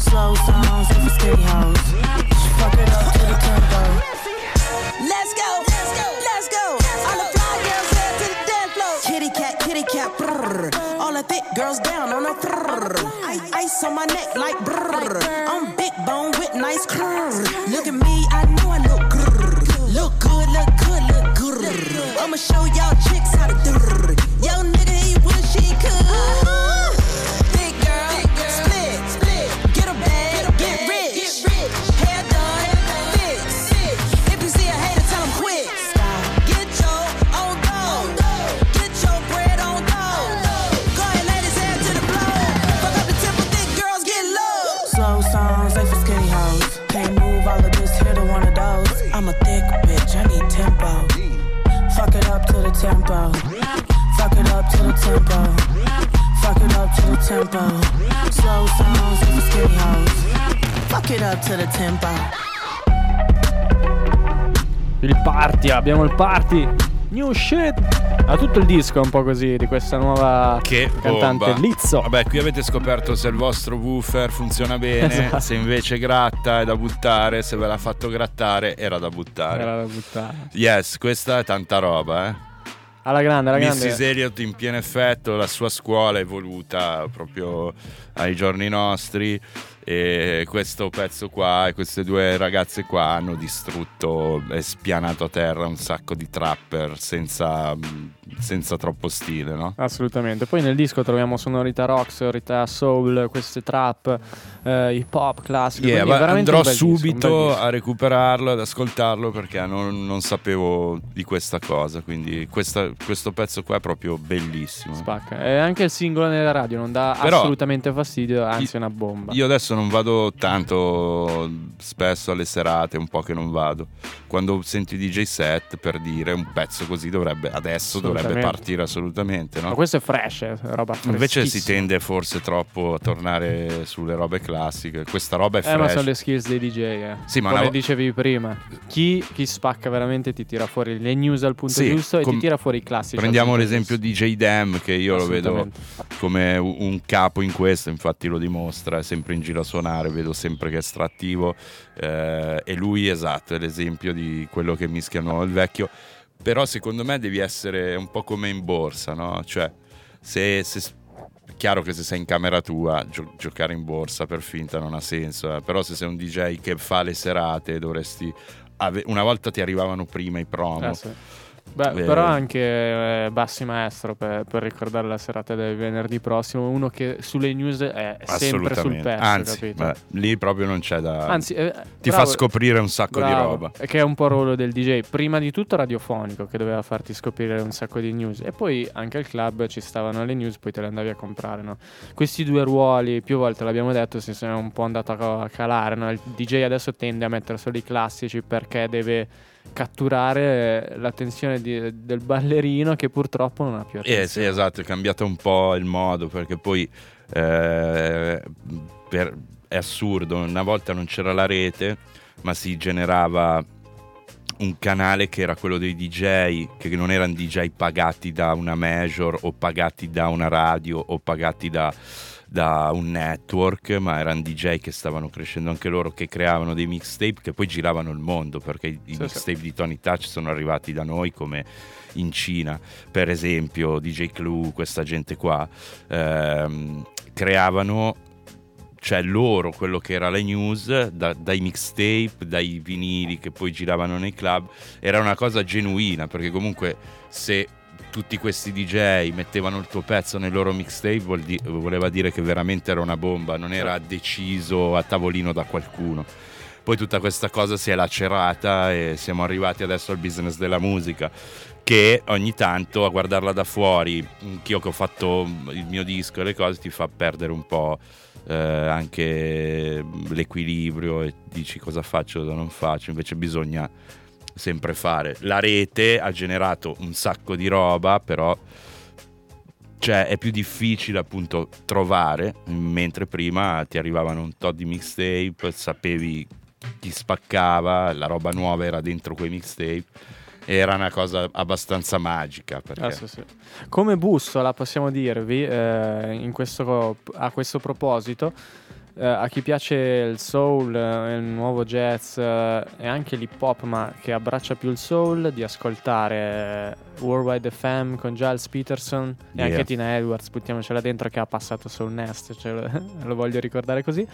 Slow songs, they for skinny hoes. Fuck it up to the tempo.
Thick girls down on the brrr. I- Ice on my neck like brrr. I'm big bone with nice curves. Look at me, I know I look grrr. Look good, look good, look good. I'ma show y'all chicks how to do.
Tempo. Fuck it up to the tempo. Slow songs, for skinny hoes. Fuck it up to the tempo.
Il party, abbiamo il party. New shit. Ha tutto il disco un po' così di questa nuova
Che
cantante
bomba.
Lizzo.
Vabbè, qui avete scoperto se il vostro woofer funziona bene,
Esatto.
se invece gratta è da buttare, se ve l'ha fatto grattare era da buttare.
Era da buttare.
Yes, questa è tanta roba, eh.
Alla grande, alla grande.
Mrs. Elliott in pieno effetto, la sua scuola è evoluta proprio ai giorni nostri e questo pezzo qua e queste due ragazze qua hanno distrutto e spianato a terra un sacco di trapper senza, senza troppo stile, no?
Assolutamente. Poi nel disco troviamo sonorità rock, sonorità soul, queste trap, eh, hip hop classico.
Yeah, andrò subito
disco.
a recuperarlo, ad ascoltarlo perché non, non sapevo di questa cosa. Quindi questa- questo pezzo qua è proprio bellissimo.
Spacca. E anche il singolo nella radio non dà
Però-
assolutamente fastidio, anzi è una bomba.
Io adesso non vado tanto spesso alle serate, un po' che non vado. Quando senti DJ set, per dire, un pezzo così dovrebbe adesso dovrebbe partire assolutamente, no?
Ma questo è fresh, è roba
Invece si tende forse troppo a tornare sulle robe classiche. Questa roba è
Eh, ma
fresh.
sono le skills dei DJ, eh.
Sì, ma
come
una-
dicevi prima. Chi, chi spacca veramente ti tira fuori le news al punto
Sì,
giusto e
com-
ti tira fuori i classici.
Prendiamo l'esempio di J Dam che io lo vedo come un capo in questo, infatti lo dimostra, è sempre in giro suonare, vedo sempre che è strattivo eh, e lui esatto, è l'esempio di quello che mischiano il vecchio, però secondo me devi essere un po' come in borsa, no? Cioè, se, se- chiaro che se sei in camera tua gio- giocare in borsa per finta non ha senso, eh, però se sei un DJ che fa le serate dovresti... ave- una volta ti arrivavano prima i promo.
Eh, sì. Beh,
Eh,
però anche eh, Bassi Maestro per, per ricordare la serata del venerdì prossimo, uno che sulle news è sempre sul pezzo,
Anzi, beh, lì proprio non c'è da.
Anzi, eh,
ti
bravo-
fa scoprire un sacco di
bravo,
roba.
e Che è un po' il ruolo del DJ. Prima di tutto radiofonico, che doveva farti scoprire un sacco di news. E poi anche al club ci stavano le news, poi te le andavi a comprare. No? Questi due ruoli, più volte l'abbiamo detto, si sono un po' andato a calare. no? Il DJ adesso tende a mettere solo i classici perché deve catturare l'attenzione di- del ballerino che purtroppo non ha più attenzione.
Eh sì, esatto, è cambiato un po' il modo perché poi eh, per- è assurdo, una volta non c'era la rete, ma si generava un canale che era quello dei DJ, che non erano DJ pagati da una major o pagati da una radio o pagati da, da un network, ma erano DJ che stavano crescendo anche loro, che creavano dei mixtape che poi giravano il mondo, perché i,
Sì,
mixtape di Tony Touch sono arrivati da noi come in Cina, per esempio DJ Clue, questa gente qua, ehm, creavano cioè loro quello che era le news da- dai mixtape, dai vinili che poi giravano nei club, era una cosa genuina perché comunque se tutti questi DJ mettevano il tuo pezzo nel loro mixtape vuol di- voleva dire che veramente era una bomba, non era deciso a tavolino da qualcuno. Poi tutta questa cosa si è lacerata e siamo arrivati adesso al business della musica che ogni tanto a guardarla da fuori, anch'io che ho fatto il mio disco e le cose, ti fa perdere un po' eh, anche l'equilibrio e dici cosa faccio, cosa non faccio, invece bisogna sempre fare. La rete ha generato un sacco di roba, però cioè, è più difficile appunto trovare, mentre prima ti arrivavano un tot di mixtape, sapevi chi spaccava, la roba nuova era dentro quei mixtape. Era una cosa abbastanza magica. Perché...
Ah, sì, sì. Come bussola possiamo dirvi eh, questo- a questo proposito, eh, a chi piace il soul, eh, il nuovo jazz eh, e anche l'hip hop, ma che abbraccia più il soul, di ascoltare Worldwide FM con Giles Peterson e
Yeah.
anche Tina Edwards, buttiamocela dentro, che ha passato Soul Nest, cioè, *laughs* lo voglio ricordare così.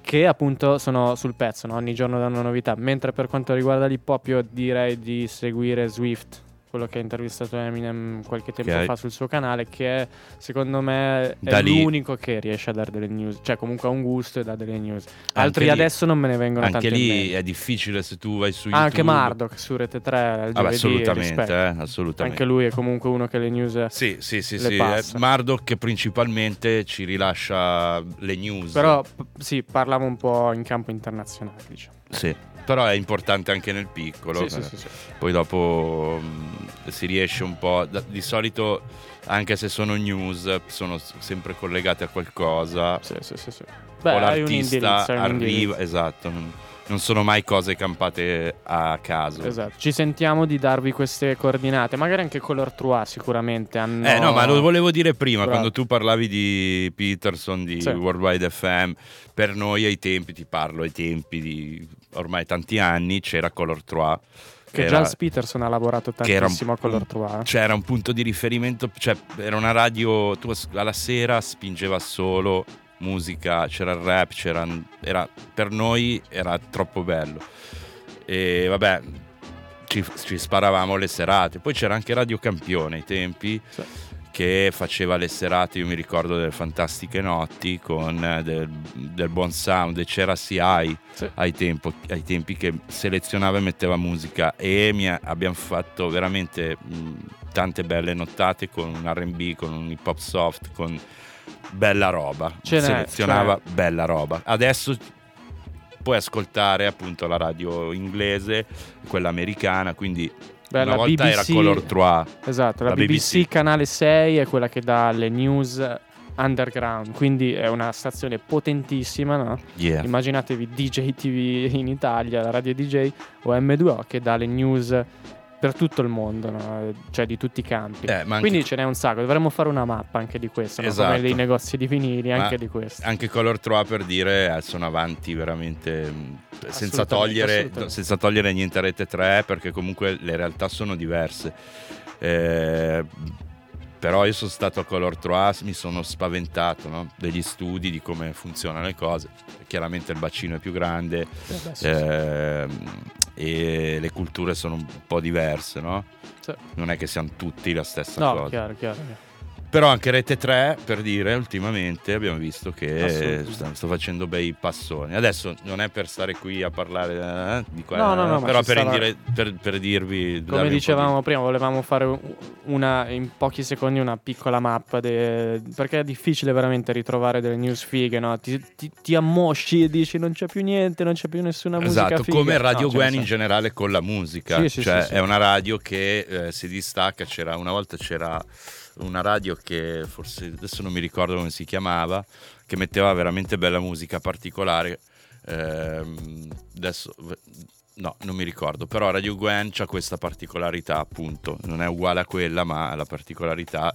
Che appunto sono sul pezzo, no? ogni giorno danno novità. Mentre per quanto riguarda l'hip hop, io direi di seguire Swift, quello che ha intervistato Eminem qualche tempo
Ok.
fa sul suo canale, che è, secondo me è
Da lì-
l'unico che riesce a dare delle news, cioè comunque ha un gusto e dà delle news.
Anche
Altri
lì-
adesso non me ne vengono
Anche
in
lì è difficile se tu vai su YouTube.
Anche Murdoch su Rete 3 il
Vabbè,
giovedì,
assolutamente, eh, assolutamente.
Anche lui è comunque uno che le news
Sì, sì, sì, sì. eh, che principalmente ci rilascia le news.
Però p- sì, parlavo un po' in campo internazionale, diciamo.
Sì, però è importante anche nel piccolo.
Sì, sì, sì.
Poi dopo mh, si riesce un po'. da- di solito, anche se sono news, sono sempre collegate a qualcosa.
Sì, sì, sì, sì. Beh,
o l'artista arriva. Esatto. Non, sono mai cose campate a caso.
Esatto. Ci sentiamo di darvi queste coordinate, magari anche Color Trois sicuramente hanno
Eh no, ma lo volevo dire prima,
Bravo.
quando tu parlavi di Peterson, di. Worldwide FM, per noi ai tempi, ti parlo ai tempi di ormai tanti anni, c'era Color 3.
che Giles Peterson ha lavorato
era un-
tantissimo a Color Trois.
C'era un punto di riferimento, cioè era una radio, tu alla sera spingeva solo musica, c'era il rap, c'era, era, per noi era troppo bello. E vabbè, ci, ci sparavamo le serate. Poi c'era anche Radio Campione ai tempi che faceva le serate, io mi ricordo delle fantastiche notti con eh, del, del buon sound e c'era CI ai, tempo- ai tempi che selezionava e metteva musica e mi ha- abbiamo fatto veramente mh, tante belle nottate con un R&B, con un hip hop soft, con bella roba,
Ce
selezionava
cioè-
bella roba. Adesso puoi ascoltare appunto la radio inglese, quella americana, quindi
Beh,
una
la
volta era
BBC
Color 3.
Esatto, la, BBC, canale 6 è quella che dà le news underground, quindi è una stazione potentissima, no?
Yeah.
Immaginatevi DJ TV in Italia, la radio DJ o M2O che dà le news per tutto il mondo, no? cioè di tutti i campi.
Eh,
Quindi ce n'è un sacco, dovremmo fare una mappa anche di questo, no?
Esatto.
come dei negozi di vinili,
Ma
anche di questo.
Anche Color 3 per dire eh, sono avanti veramente mh, senza togliere,
assolutamente.
senza togliere niente a Rete 3 perché comunque le realtà sono diverse. Eh, però io sono stato a Color 3, mi sono spaventato no? degli studi di come funzionano le cose. Chiaramente il bacino è più grande
beh, sì,
ehm, e le culture sono un po' diverse, no?
Sì.
Non è che siamo tutti la stessa
No,
cosa.
chiaro, chiaro. chiaro.
Però anche Rete 3, per dire, ultimamente abbiamo visto che
Assolutamente.
sta, sto facendo bei passoni. Adesso non è per stare qui a parlare eh, di qua,
No, no, no,
però per,
stava-
indire- per- per dirvi...
Come dicevamo prima, volevamo fare una, in pochi secondi una piccola mappa, de- perché è difficile veramente ritrovare delle news fighe, no? ti, ti- ti ammosci e dici non c'è più niente, non c'è più nessuna
di-
musica
Esatto,
figa.
come Radio Gwen in generale con la musica.
Sì, sì,
cioè
sì.
è una radio che eh, si distacca. C'era, una volta c'era una radio che forse adesso non mi ricordo come si chiamava, che metteva veramente bella musica particolare. Ehm, adesso no, non mi ricordo, però Radio Gwen c'ha questa particolarità, appunto, non è uguale a quella, ma ha la particolarità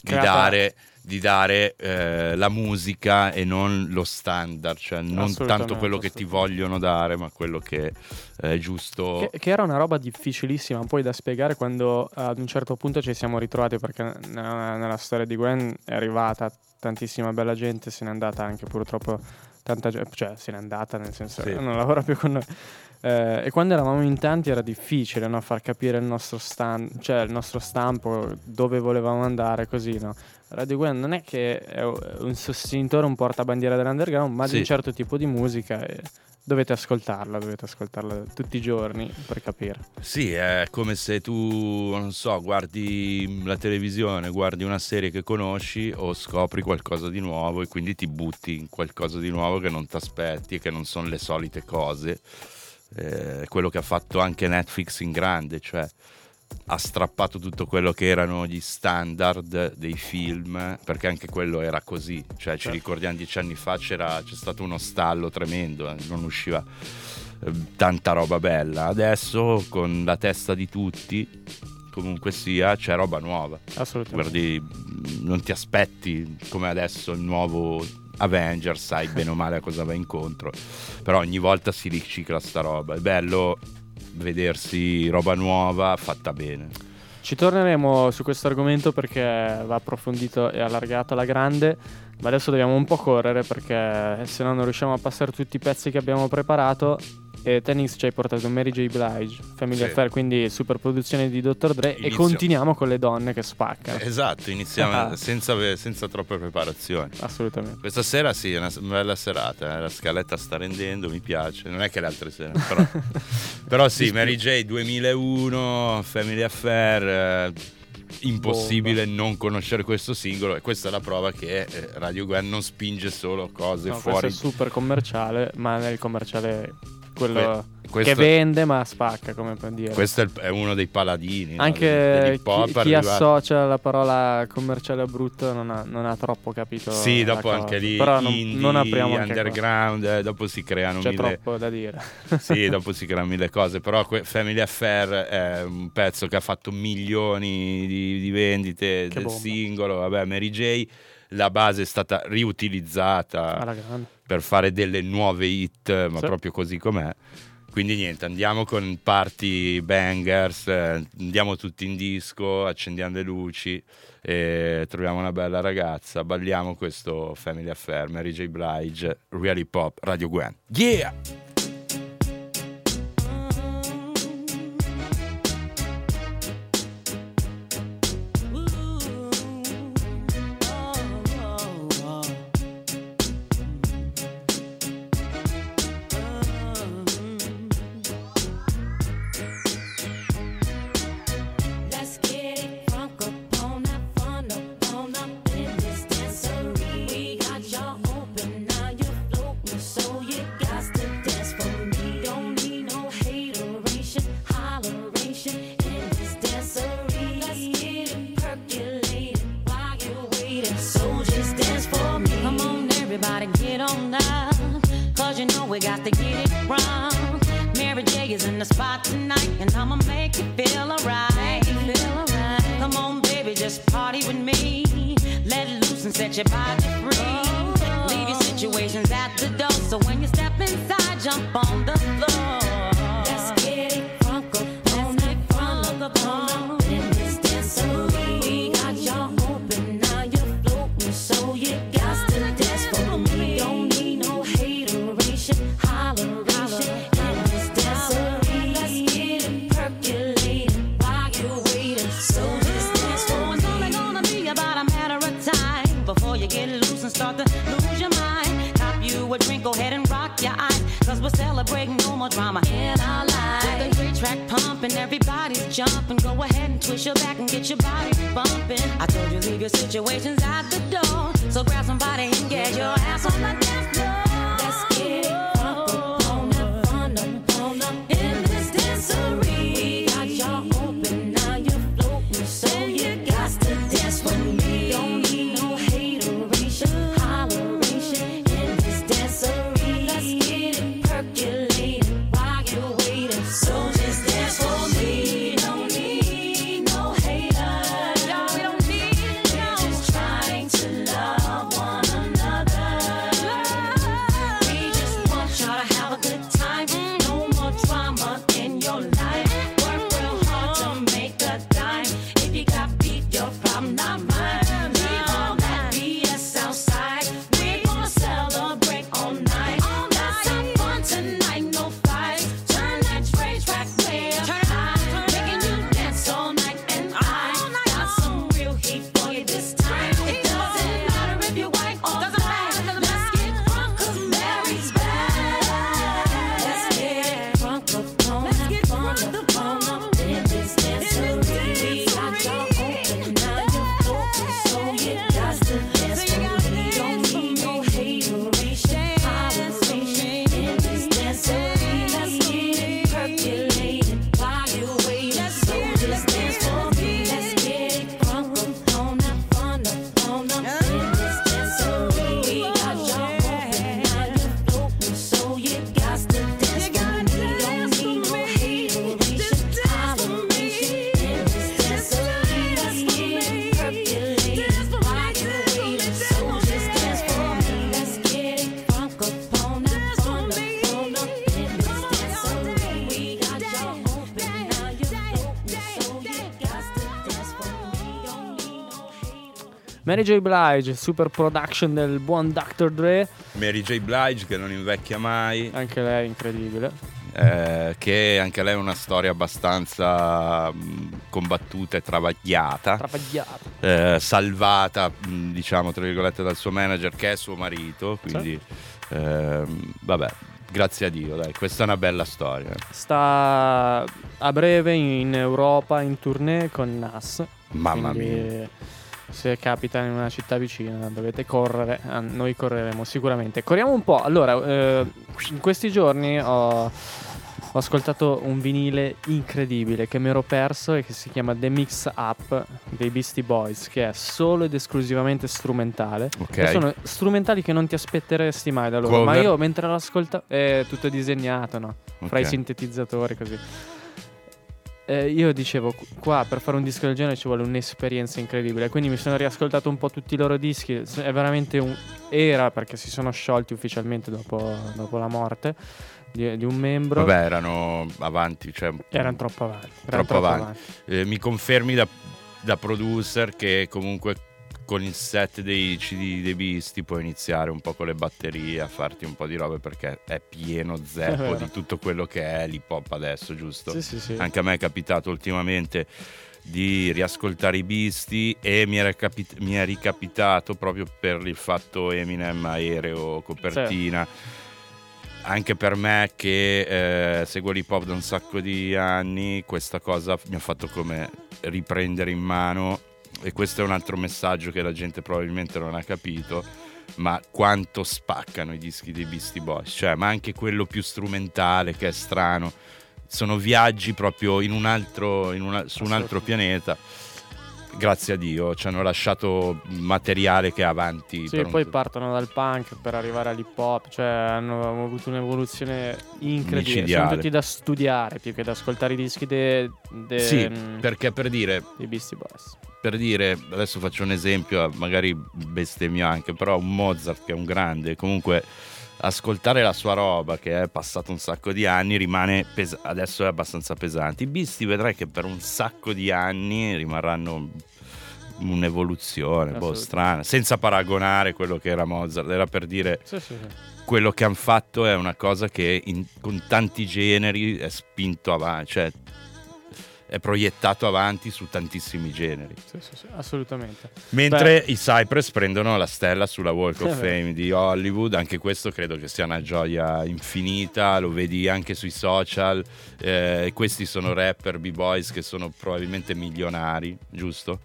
di dare, di dare eh, la musica e non lo standard, cioè non tanto quello che ti vogliono dare, ma quello che è giusto.
Che, che era una roba difficilissima poi da spiegare quando ad un certo punto ci siamo ritrovati perché nella, nella storia di Gwen è arrivata tantissima bella gente, se n'è andata anche purtroppo tanta gente, cioè se n'è andata nel senso
Sì.
che non lavora più con noi. Eh, e quando eravamo in tanti era difficile no, far capire il nostro, stan- cioè il nostro stampo, dove volevamo andare, così no. Radio Gwen non è che è un sostenitore, un portabandiera dell'underground, ma di
Sì.
un certo tipo di musica e dovete ascoltarla, dovete ascoltarla tutti i giorni per capire.
Sì, è come se tu, non so, guardi la televisione, guardi una serie che conosci o scopri qualcosa di nuovo e quindi ti butti in qualcosa di nuovo che non ti aspetti e che non sono le solite cose. Eh, quello che ha fatto anche Netflix in grande, cioè ha strappato tutto quello che erano gli standard dei film, perché anche quello era così, cioè ci ricordiamo dieci anni fa c'era, c'è stato uno stallo tremendo, eh, non usciva eh, tanta roba bella, adesso con la testa di tutti, comunque sia, c'è roba nuova.
Assolutamente.
Guardi, non ti aspetti come adesso il nuovo Avengers, sai bene o male a cosa va incontro, però ogni volta si ricicla sta roba, è bello vedersi roba nuova fatta bene.
Ci torneremo su questo argomento perché va approfondito e allargato alla grande, ma adesso dobbiamo un po' correre perché se no non riusciamo a passare tutti i pezzi che abbiamo preparato. E Tennis ci hai portato Mary J. Blige, Family
Sì.
Affair, quindi super produzione di Dr. Dre e
Inizio.
continuiamo con le donne che spaccano.
Esatto, iniziamo
Ah.
senza, senza troppe preparazioni.
Assolutamente.
Questa sera sì, è una bella serata, eh, la scaletta sta rendendo, mi piace, non è che le altre sere, però, *laughs* però sì, Mary J 2001, Family Affair, eh, impossibile non conoscere questo singolo e questa è la prova che eh, Radio Gwen non spinge solo cose
No, questo
fuori
è super commerciale, ma nel commerciale quello
Que-
che vende ma spacca, come puoi dire.
questo è, il- è uno dei paladini no,
Anche
dell'hip
chi, chi associa la parola commerciale a brutto non ha, non ha troppo capito.
Sì, dopo
cosa.
anche lì
Però non,
indie,
non apriamo qua.
underground, eh, dopo si creano
C'è
mille
troppo da dire. *laughs*
sì, *laughs* dopo si creano mille cose, però que- Family Affair è un pezzo che ha fatto milioni di, di vendite
Che
del
bomba.
singolo, vabbè, Mary J, la base è stata riutilizzata
Alla grande.
Per fare delle nuove hit, ma
Sì.
proprio così com'è. Quindi niente, andiamo con party bangers, eh, andiamo tutti in disco, accendiamo le luci, e troviamo una bella ragazza, balliamo questo Family Affair, Mary J. Blige, Really Pop, Radio Gwen. Yeah!
The spot tonight, and I'ma make you feel alright. Alright. Come on, baby, just party with me. Let loose and set your body free. Oh. Leave your situations at the door, so when you step inside, jump on the floor.
Let's get it crunk up on that
Celebrating no more drama in our lives. With the great track pumping, everybody's jumping. Go ahead and twist your back and get your body bumping. I told you leave your situations at the door. So grab somebody and get your ass on the dance floor.
Let's get it
Mary J. Blige, super production del buon Dr. Dre.
Mary J. Blige che non invecchia mai.
Anche lei incredibile.
eh, che anche lei ha una storia abbastanza mh, combattuta e travagliata.
Travagliata.
eh, salvata, mh, diciamo, tra virgolette, dal suo manager che è suo marito. Quindi, ehm, vabbè, grazie a Dio, dai, questa è una bella storia.
Sta a breve in Europa in tournée con Nas.
Mamma mia.
Se capita in una città vicina dovete correre, ah, noi correremo sicuramente. Corriamo un po'. Allora, eh, in questi giorni ho, ho ascoltato un vinile incredibile che mi ero perso e che si chiama The Mix Up dei Beastie Boys, che è solo ed esclusivamente strumentale.
Ok.
E sono strumentali che non ti aspetteresti mai da loro. Ma
Cover?
io mentre l'ascoltavo è tutto disegnato, no? Fra
Ok.
i sintetizzatori così. Eh, io dicevo, qu- qua per fare un disco del genere ci vuole un'esperienza incredibile. Quindi mi sono riascoltato un po' tutti i loro dischi. È veramente un. Era perché si sono sciolti ufficialmente dopo, dopo la morte di, di un membro.
Vabbè, erano avanti, cioè
Erano troppo avanti. erano
troppo avanti. Eh, mi confermi da, da producer che comunque con il set dei CD dei Beastie puoi iniziare un po' con le batterie a farti un po' di robe perché è pieno zeppo *laughs* di tutto quello che è l'hip hop adesso, giusto?
Sì, sì, sì.
Anche a me è capitato ultimamente di riascoltare i Beastie e mi è, capi- mi è ricapitato proprio per il fatto Eminem aereo copertina anche per me che eh, seguo l'hip hop da un sacco di anni, questa cosa mi ha fatto come riprendere in mano e questo è un altro messaggio che la gente probabilmente non ha capito, ma quanto spaccano i dischi dei Beastie Boys, cioè ma anche quello più strumentale che è strano, sono viaggi proprio in un altro, in una- su un altro pianeta. Grazie a Dio ci hanno lasciato materiale che è avanti.
Sì,
per un-
poi partono dal punk per arrivare all'hip hop, cioè hanno avuto un'evoluzione incredibile.
Micidiale.
Sono tutti da studiare più che da ascoltare i dischi de, de-
Sì,
mm,
perché per dire,
dei Beastie Boys.
Per dire, adesso faccio un esempio, magari bestemmio anche, però un Mozart che è un grande, comunque ascoltare la sua roba che è passato un sacco di anni rimane pes- adesso è abbastanza pesante. I Beastie vedrai che per un sacco di anni rimarranno un'evoluzione, boh, strana, senza paragonare quello che era Mozart, era per dire
Sì, sì, sì.
quello che hanno fatto è una cosa che in- con tanti generi è spinto avanti, cioè è proiettato avanti su tantissimi generi.
Sì, sì, sì, assolutamente.
Mentre i Cypress prendono la stella sulla Walk of. Fame di Hollywood, anche questo credo che sia una gioia infinita, lo vedi anche sui social, eh, questi sono rapper, b-boys che sono probabilmente milionari, giusto?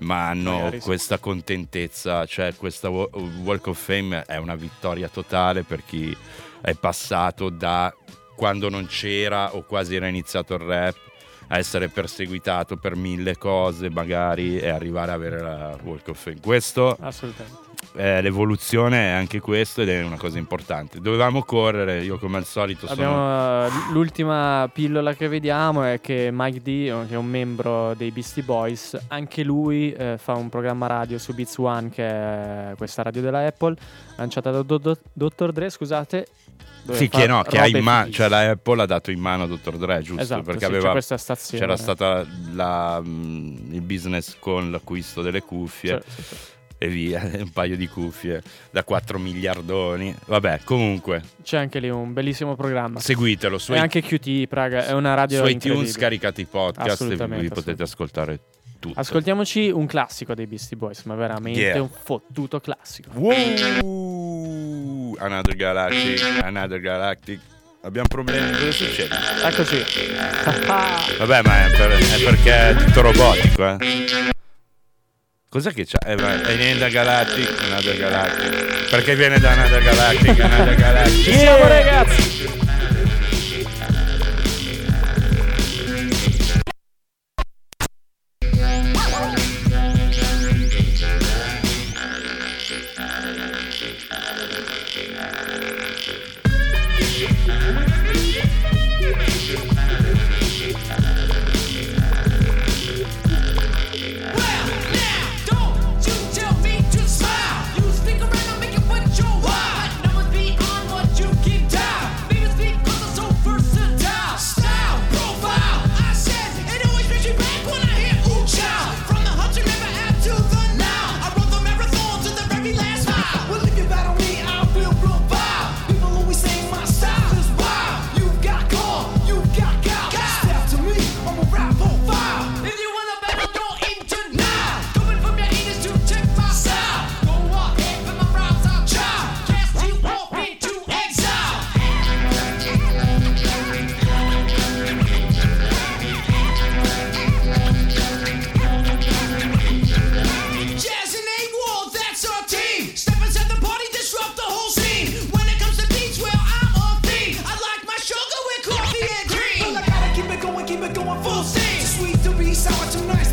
Ma hanno
Magari sì.
questa contentezza, cioè questa wa- Walk of Fame è una vittoria totale per chi è passato da quando non c'era o quasi era iniziato il rap a essere perseguitato per mille cose magari e arrivare a avere la Walk of Fame. Questo
Assolutamente.
è l'evoluzione, è anche questo ed è una cosa importante. Dovevamo correre, io come al solito sono...
Abbiamo, eh, l'ultima pillola che vediamo è che Mike D, che è un membro dei Beastie Boys, anche lui eh, fa un programma radio su Beats One, che è questa radio della Apple, lanciata da Do- Do- Dr. Dre, scusate.
Sì, che no, che ha in mano, cioè la Apple ha dato in mano a Dr. Dre, giusto?
Esatto,
Perché
sì,
aveva, c'era stata la, mm, il business con l'acquisto delle cuffie
Sì, sì,
e via, *laughs* un paio di cuffie da 4 miliardoni. Vabbè, comunque,
C'è anche lì un bellissimo programma.
seguitelo su
e anche QT, Praga, è una radio
su iTunes caricate i podcast e vi potete ascoltare tutto.
Ascoltiamoci un classico dei Beastie Boys, ma veramente
Yeah.
un fottuto classico.
Wow! Another Galactic, Another Galactic. Abbiamo problemi, cosa succede?
Eccoci. *laughs*
Vabbè, ma è, per- è perché è tutto robotico, eh. Cos'è che c'ha? Eh, è Another Galactic, Another Galactic. Perché viene da Another Galactic, Another Galactic.
Ci siamo ragazzi!
full. Sweet to be sour tonight.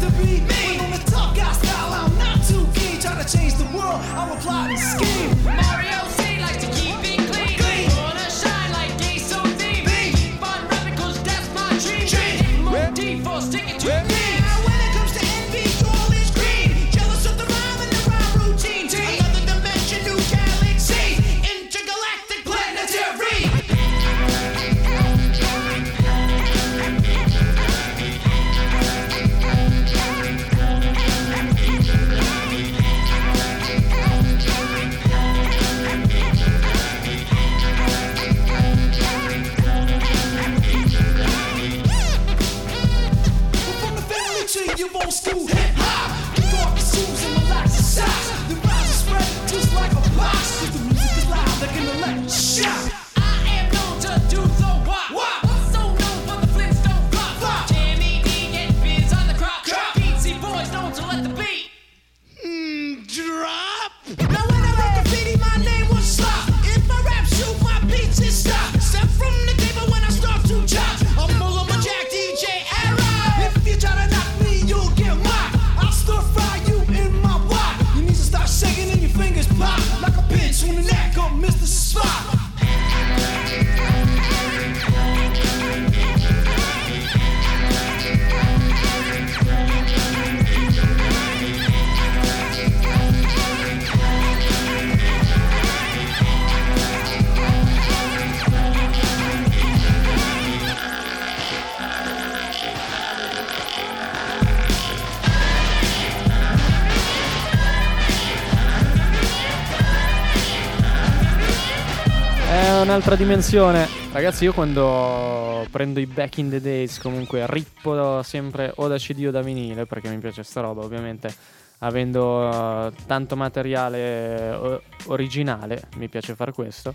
Un'altra dimensione. Ragazzi, io quando prendo i back in the days, comunque rippo sempre o da CD o da vinile, perché mi piace sta roba, ovviamente. Avendo eh, tanto materiale o- originale, mi piace fare questo.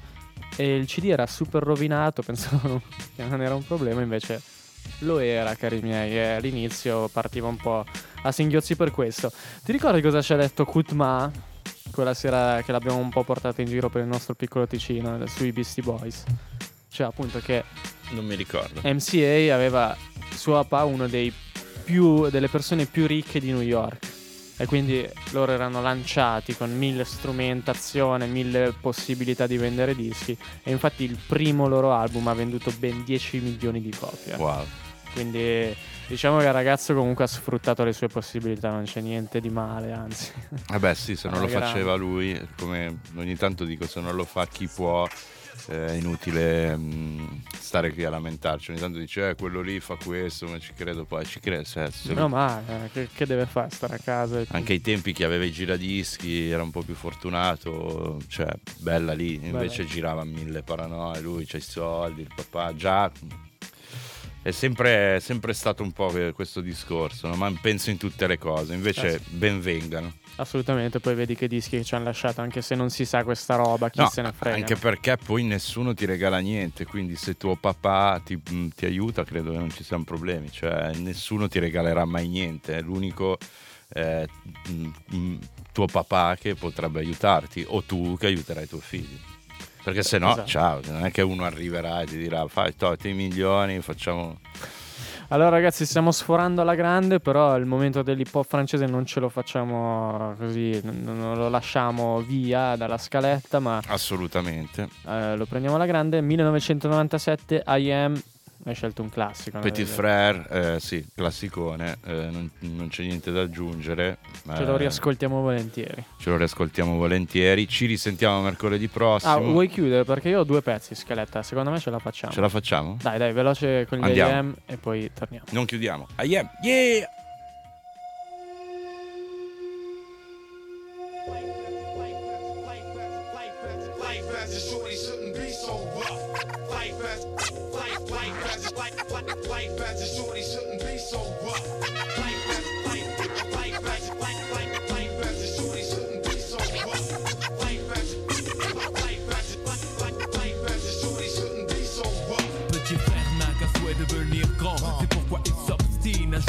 E il CD era super rovinato, *laughs* pensavo che non era un problema, invece lo era, cari miei. E all'inizio partiva un po' a singhiozzi per questo. Ti ricordi cosa ci ha detto Kutma quella sera che l'abbiamo un po' portato in giro per il nostro piccolo Ticino sui Beastie Boys? Cioè, appunto, che
Non mi ricordo.
MCA aveva suo papà uno dei più, delle persone più ricche di New York. E quindi loro erano lanciati con mille strumentazione, mille possibilità di vendere dischi. E infatti il primo loro album ha venduto ben 10 milioni di copie.
Wow.
Quindi diciamo che il ragazzo comunque ha sfruttato le sue possibilità, non c'è niente di male, anzi.
Vabbè sì, se non lo
grande.
faceva lui, come ogni tanto dico, se non lo fa chi può, eh, è inutile mh, stare qui a lamentarci. Ogni tanto dice, eh, quello lì fa questo, ma ci credo poi, ci credo. se- se
No, ma eh, che, che deve fare? Stare a casa?
Anche ai tempi chi aveva i giradischi era un po' più fortunato, cioè bella lì, invece
Bella.
girava mille paranoie, lui c'ha i soldi, il papà già... È sempre, è sempre stato un po' que- questo discorso, no? ma penso in tutte le cose, invece
Eh sì.
ben vengano.
Assolutamente, poi vedi che dischi che ci hanno lasciato, anche se non si sa questa roba, chi
No,
se ne frega.
Anche perché poi nessuno ti regala niente, quindi se tuo papà ti, mh, ti aiuta credo che non ci siano problemi, cioè nessuno ti regalerà mai niente, è l'unico eh, mh, mh, tuo papà che potrebbe aiutarti o tu che aiuterai tuo figlio. Perché se no,
Esatto.
ciao, non è che uno arriverà e ti dirà fai i milioni, facciamo...
Allora ragazzi stiamo sforando alla grande, però il momento dell'hip hop francese non ce lo facciamo così, non lo lasciamo via dalla scaletta, ma
Assolutamente.
eh, lo prendiamo alla grande. 1997 I Am, hai scelto un classico.
Petit Frère, eh, sì, classicone, eh, non, non c'è niente da aggiungere.
Ce lo
eh,
riascoltiamo volentieri.
Ce lo riascoltiamo volentieri. Ci risentiamo mercoledì prossimo.
Ah, vuoi chiudere? Perché io ho due pezzi scaletta, secondo me ce la facciamo.
Ce la facciamo?
Dai, dai, veloce con gli
Andiamo.
IM e poi torniamo.
Non chiudiamo. I am. Yeah!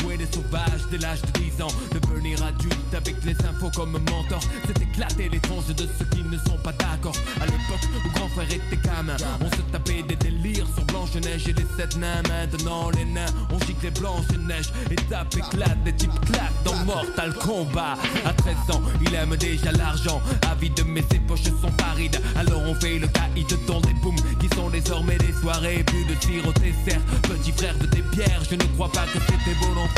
Jouer les sauvages dès l'âge de 10 ans. Devenir adulte avec les infos comme mentor. C'est éclater les tranches de ceux qui ne sont pas d'accord. À l'époque où grand frère était gamin On se tapait des délires sur Blanche-Neige et les sept nains. Maintenant les nains on gicle Blanche-Neige Et tape éclate, des types claquent dans Mortal Kombat. À 13 ans il aime déjà l'argent. Avide mais ses poches sont parides. Alors on fait le caïd dans des booms Qui sont désormais des soirées Plus de tir au dessert. Petit frère de tes bières Je ne crois pas que c'était volontaire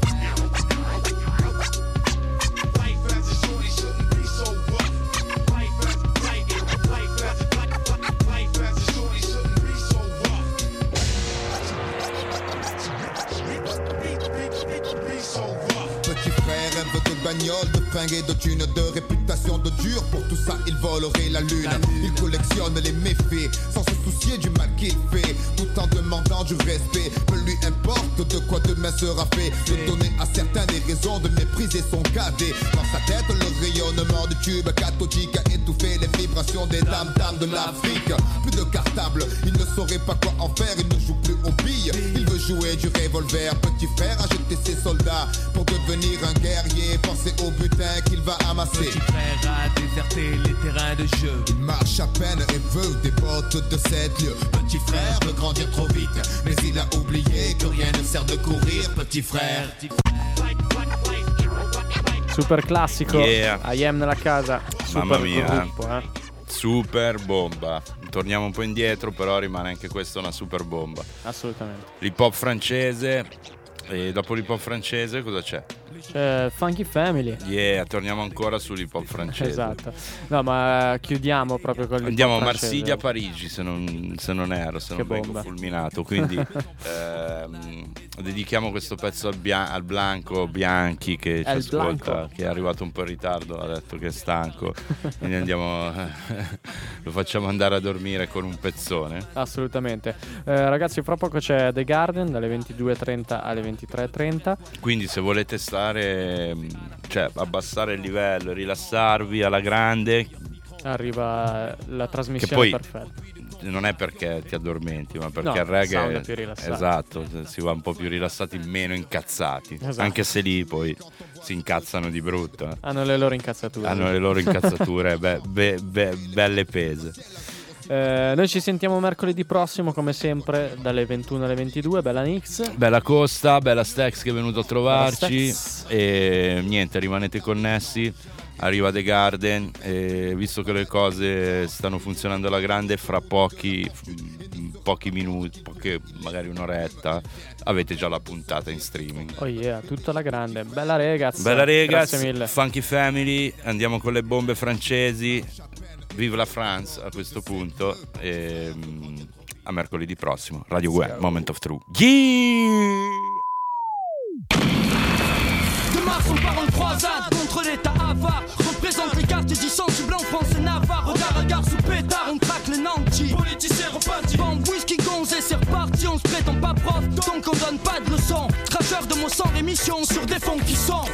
bagnole, de fringues et de thunes, de réputation de dur. Pour tout ça, il volerait la lune. Il collectionne les méfaits sans se soucier du mal qu'il fait. Tout en demandant du respect. Peu lui importe de quoi demain sera fait. De donner à certains des raisons de mépriser son cadet. Dans sa tête, le rayonnement du tube cathodique a étouffé les vibrations des dames dames de l'Afrique. Plus de cartable, il ne saurait pas quoi en faire. Il ne joue plus aux billes. Il veut jouer du revolver. Petit frère a jeté ses soldats pour devenir un guerrier. Pensez au butin qu'il va amasser.
Petit frère a déserté les terrains de jeu
Il marche à peine et veut des bottes de 7 lieux.
Petit frère veut grandir trop vite Mais il a oublié que rien ne sert de courir Petit frère
Super classico.
Yeah.
I Am nella casa. Super
Mamma mia.
gruppo, eh.
Super bomba. Torniamo un po' indietro, però rimane anche questa una super bomba.
Assolutamente.
L'hip hop francese E dopo l'hip hop francese cosa c'è?
C'è Funky Family.
Yeah, torniamo ancora sull'hip hop francese.
Esatto. No, ma eh, chiudiamo proprio con il
Andiamo a. Marsiglia, Parigi, se non, se non ero, se
Che
non vengo
bomba.
fulminato. Quindi *laughs* ehm, dedichiamo questo pezzo al, Bia- al Blanco Bianchi che ci
Al
ascolta,
Blanco.
che è arrivato un po' in ritardo, ha detto che è stanco. *laughs* Quindi andiamo, *laughs* lo facciamo andare a dormire con un pezzone.
Assolutamente. Eh, ragazzi, fra poco c'è The Garden dalle 22.30 alle 23.30.
Quindi se volete stare, mh, cioè abbassare il livello, rilassarvi alla grande,
Arriva la trasmissione
poi
perfetta.
non è perché ti addormenti, ma perché
No,
il reggae
è.
Esatto, si va un po' più rilassati, meno incazzati.
Esatto.
Anche se lì poi si incazzano di brutto. eh.
Hanno le loro incazzature.
Hanno le loro incazzature *laughs* be- be- be- belle pese.
Eh, noi ci sentiamo mercoledì prossimo, come sempre, dalle 21 alle 22. Bella Nix.
Bella Costa, bella Stex che è venuto a trovarci. E niente, rimanete connessi. Arriva The Garden. E visto che le cose stanno funzionando alla grande, fra pochi, pochi minuti, poche, magari un'oretta, avete già la puntata in streaming.
Oh yeah, tutta la grande. Bella ragazzi.
Bella ragazzi,
Grazie mille.
Funky Family, andiamo con le bombe francesi. Vive la France a questo punto. E, a mercoledì prossimo. Radio Web, Moment of True. Yeah!
Contre l'état avare. Représente les quartiers du sensible en France et Navarre. Regard à gare sous pétard, on traque les nantis. Politiciens repartis. Bombe, whisky, gonze et c'est reparti. On se prétend pas prof, donc on donne pas de leçons. Cracheur de mots sans rémission sur des fonds qui sont.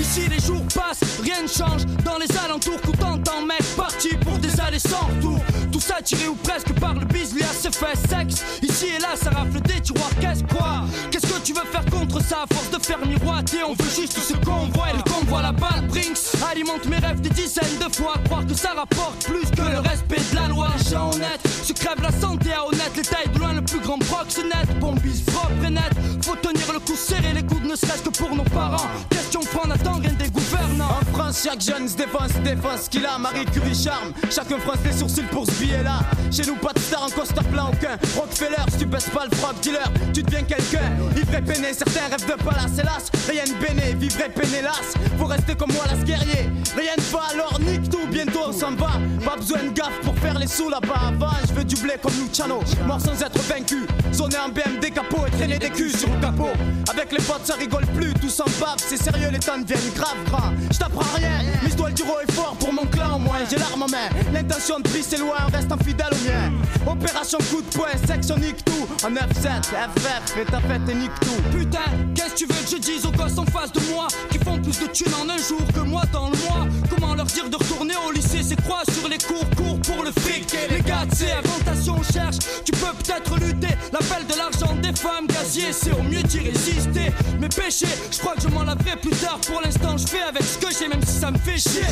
Ici les jours passent, rien ne change. Dans les alentours, coup t'entends, mec, parti pour des allées sans retour. Tout ça tiré ou presque par le bis, lui a ses fait sexe. Ici et là, ça rafle des tiroirs, qu'est-ce quoi? Qu'est-ce que tu veux faire contre ça? À force de faire miroiter On veut juste ce qu'on voit. Et le convoi la balle Brinks. Alimente mes rêves des dizaines de fois. Croire que ça rapporte plus que le respect de la loi. Gens honnêtes se crèvent la santé à honnête. Les tailles de loin le plus grand proxénète. Bombise propre et net. Faut tenir le coup serré les coudes ne serait-ce que pour nos parents. Question point n'attend rien
En France, chaque jeune se défense, défense qu'il a. Marie Curie charme. Chacun fronce les sourcils pour ce billet-là. Chez nous, pas de star en costard plein aucun. Rockefeller, si tu baisses pas le frog dealer, tu deviens quelqu'un. Ivre et peiné, certains rêvent de palace, hélas. Rien de béné, vivre et peiné, hélas. Faut rester comme moi, las guerrier. Rien ne va, alors nique tout, bientôt on s'en va. Pas besoin de gaffe pour faire les sous là-bas. Avant, je veux du blé comme Luciano. Mort sans être vaincu. Zoner en BMD capot et traîner des culs sur le capot. Avec les potes, ça rigole plus, tout s'en bave. C'est sérieux, les temps deviennent grave grands. Je t'apprends rien, mais je dois le haut et fort pour mon clan au moins. J'ai l'arme en main, l'intention de briser loin, reste fidèle au mien. Opération coup de poing, section nique tout. En F7, FF, fais ta fête et nique tout.
Putain, qu'est-ce que tu veux que je dise aux gosses en face de moi Qui font plus de thunes en un jour que moi dans le mois? Comment leur dire de retourner au lycée? C'est croix sur les cours, cours pour le fric? Et les gars, c'est inventation, on cherche Tu peux peut-être lutter L'appel de l'argent des femmes, gazier C'est au mieux d'y résister Mes péchés, je crois que je m'en laverai plus tard Pour l'instant, je fais avec ce que j'ai Même si ça me fait chier.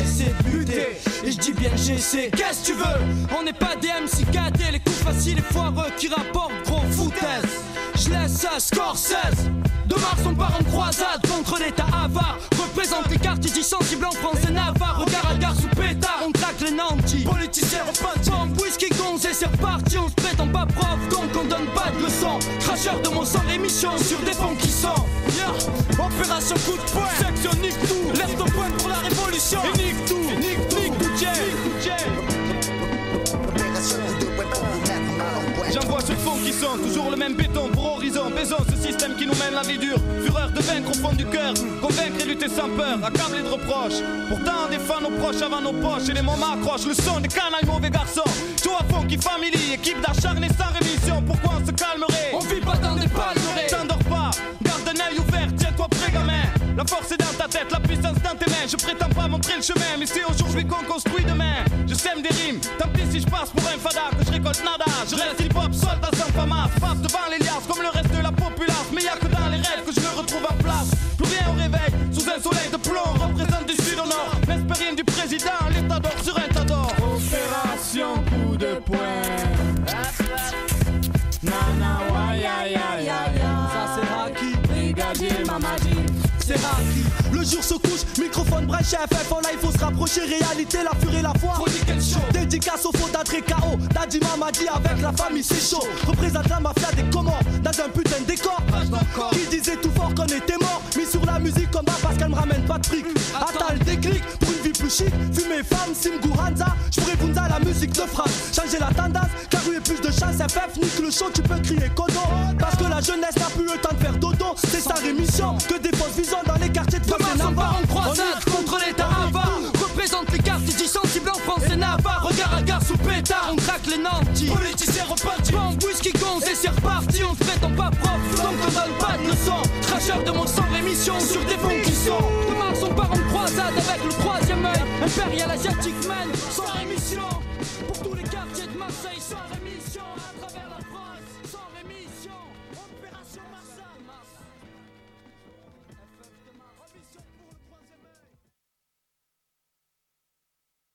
De lutter Et je dis bien j'essaie Qu'est-ce que tu veux? On n'est pas des MC cadets Les coups faciles et foireux qui rapportent gros foutaise Je laisse ça, Scorsese de Mars on part en croisade contre l'état avare. Représente les quartiers dits sensibles en France et Navarre. Regard à gare sous pétard, on traque les nantis. Politiciens repentis Bombe, whisky, gonze et c'est reparti On se prétend pas prof, donc on donne pas de leçons. Cracheur de mots sans rémission sur des fonds qui sont. Yeah. Opération coup de poing. Section nique tout. Lève ton poing pour la révolution. Et nique tout
toujours le même béton pour horizon. Baisons ce système qui nous mène la vie dure. Fureur de vaincre au fond du cœur. Convaincre et lutter sans peur. Accablé de reproches. Pourtant, on défend nos proches avant nos poches. Et les moments accrochent le son des canailles mauvais garçons. Joe à fond qui family. Équipe d'acharnés sans rémission. Pourquoi on se calmerait?
On vit pas dans des
La force est dans ta tête, la puissance dans tes mains. Je prétends pas montrer le chemin, mais c'est aujourd'hui qu'on construit demain. Je sème des rimes, tant pis si je passe pour un fada, que je récolte nada. Je reste hip-hop, soldat sans famas. Passe devant les liasses comme le reste de la populace. Mais y'a que dans les rêves que je me retrouve en place. Plus rien au réveil, sous un soleil de plomb. Représente du sud au nord, n'espère rien du président. L'état d'or sur un tas d'or.
Opération coup de poing Nana, ya ya ya ya Ça c'est Haki, brigadier Mamadi le jour se couche, microphone brèche, FF en live, faut se rapprocher. Réalité, la purée, la foi. Dédicace au faux très KO. Daddy m'a dit avec la famille, c'est chaud. Représente la mafia des commandes dans un putain de décor. Qui disait tout fort qu'on était mort. Mis sur la musique comme parce qu'elle me ramène pas de fric. Mmh. Attends déclic, chic, fumer femme, Simgu Hanza. J'pourrais Funza la musique de France. Changer la tendance, car où est plus de chance. FF, nique le show, tu peux crier Kodo. Parce que la jeunesse n'a plus le temps de faire dodo. C'est sa rémission. Que des fausses visions dans les quartiers de Demain, on part en croisade contre l'État avare. Représente les quartiers sensibles en France et Navarre. Regard à gare sous pétard, on craque les nantis. Politiciens repartis. Bon, whisky gonze et c'est reparti. On se prétend pas propre, donc on donne pas de leçons. Cracheur de mon sang, rémission sur des fonds qui sont. De Mars, on part en avec le troisième œil, impérial asiatique man,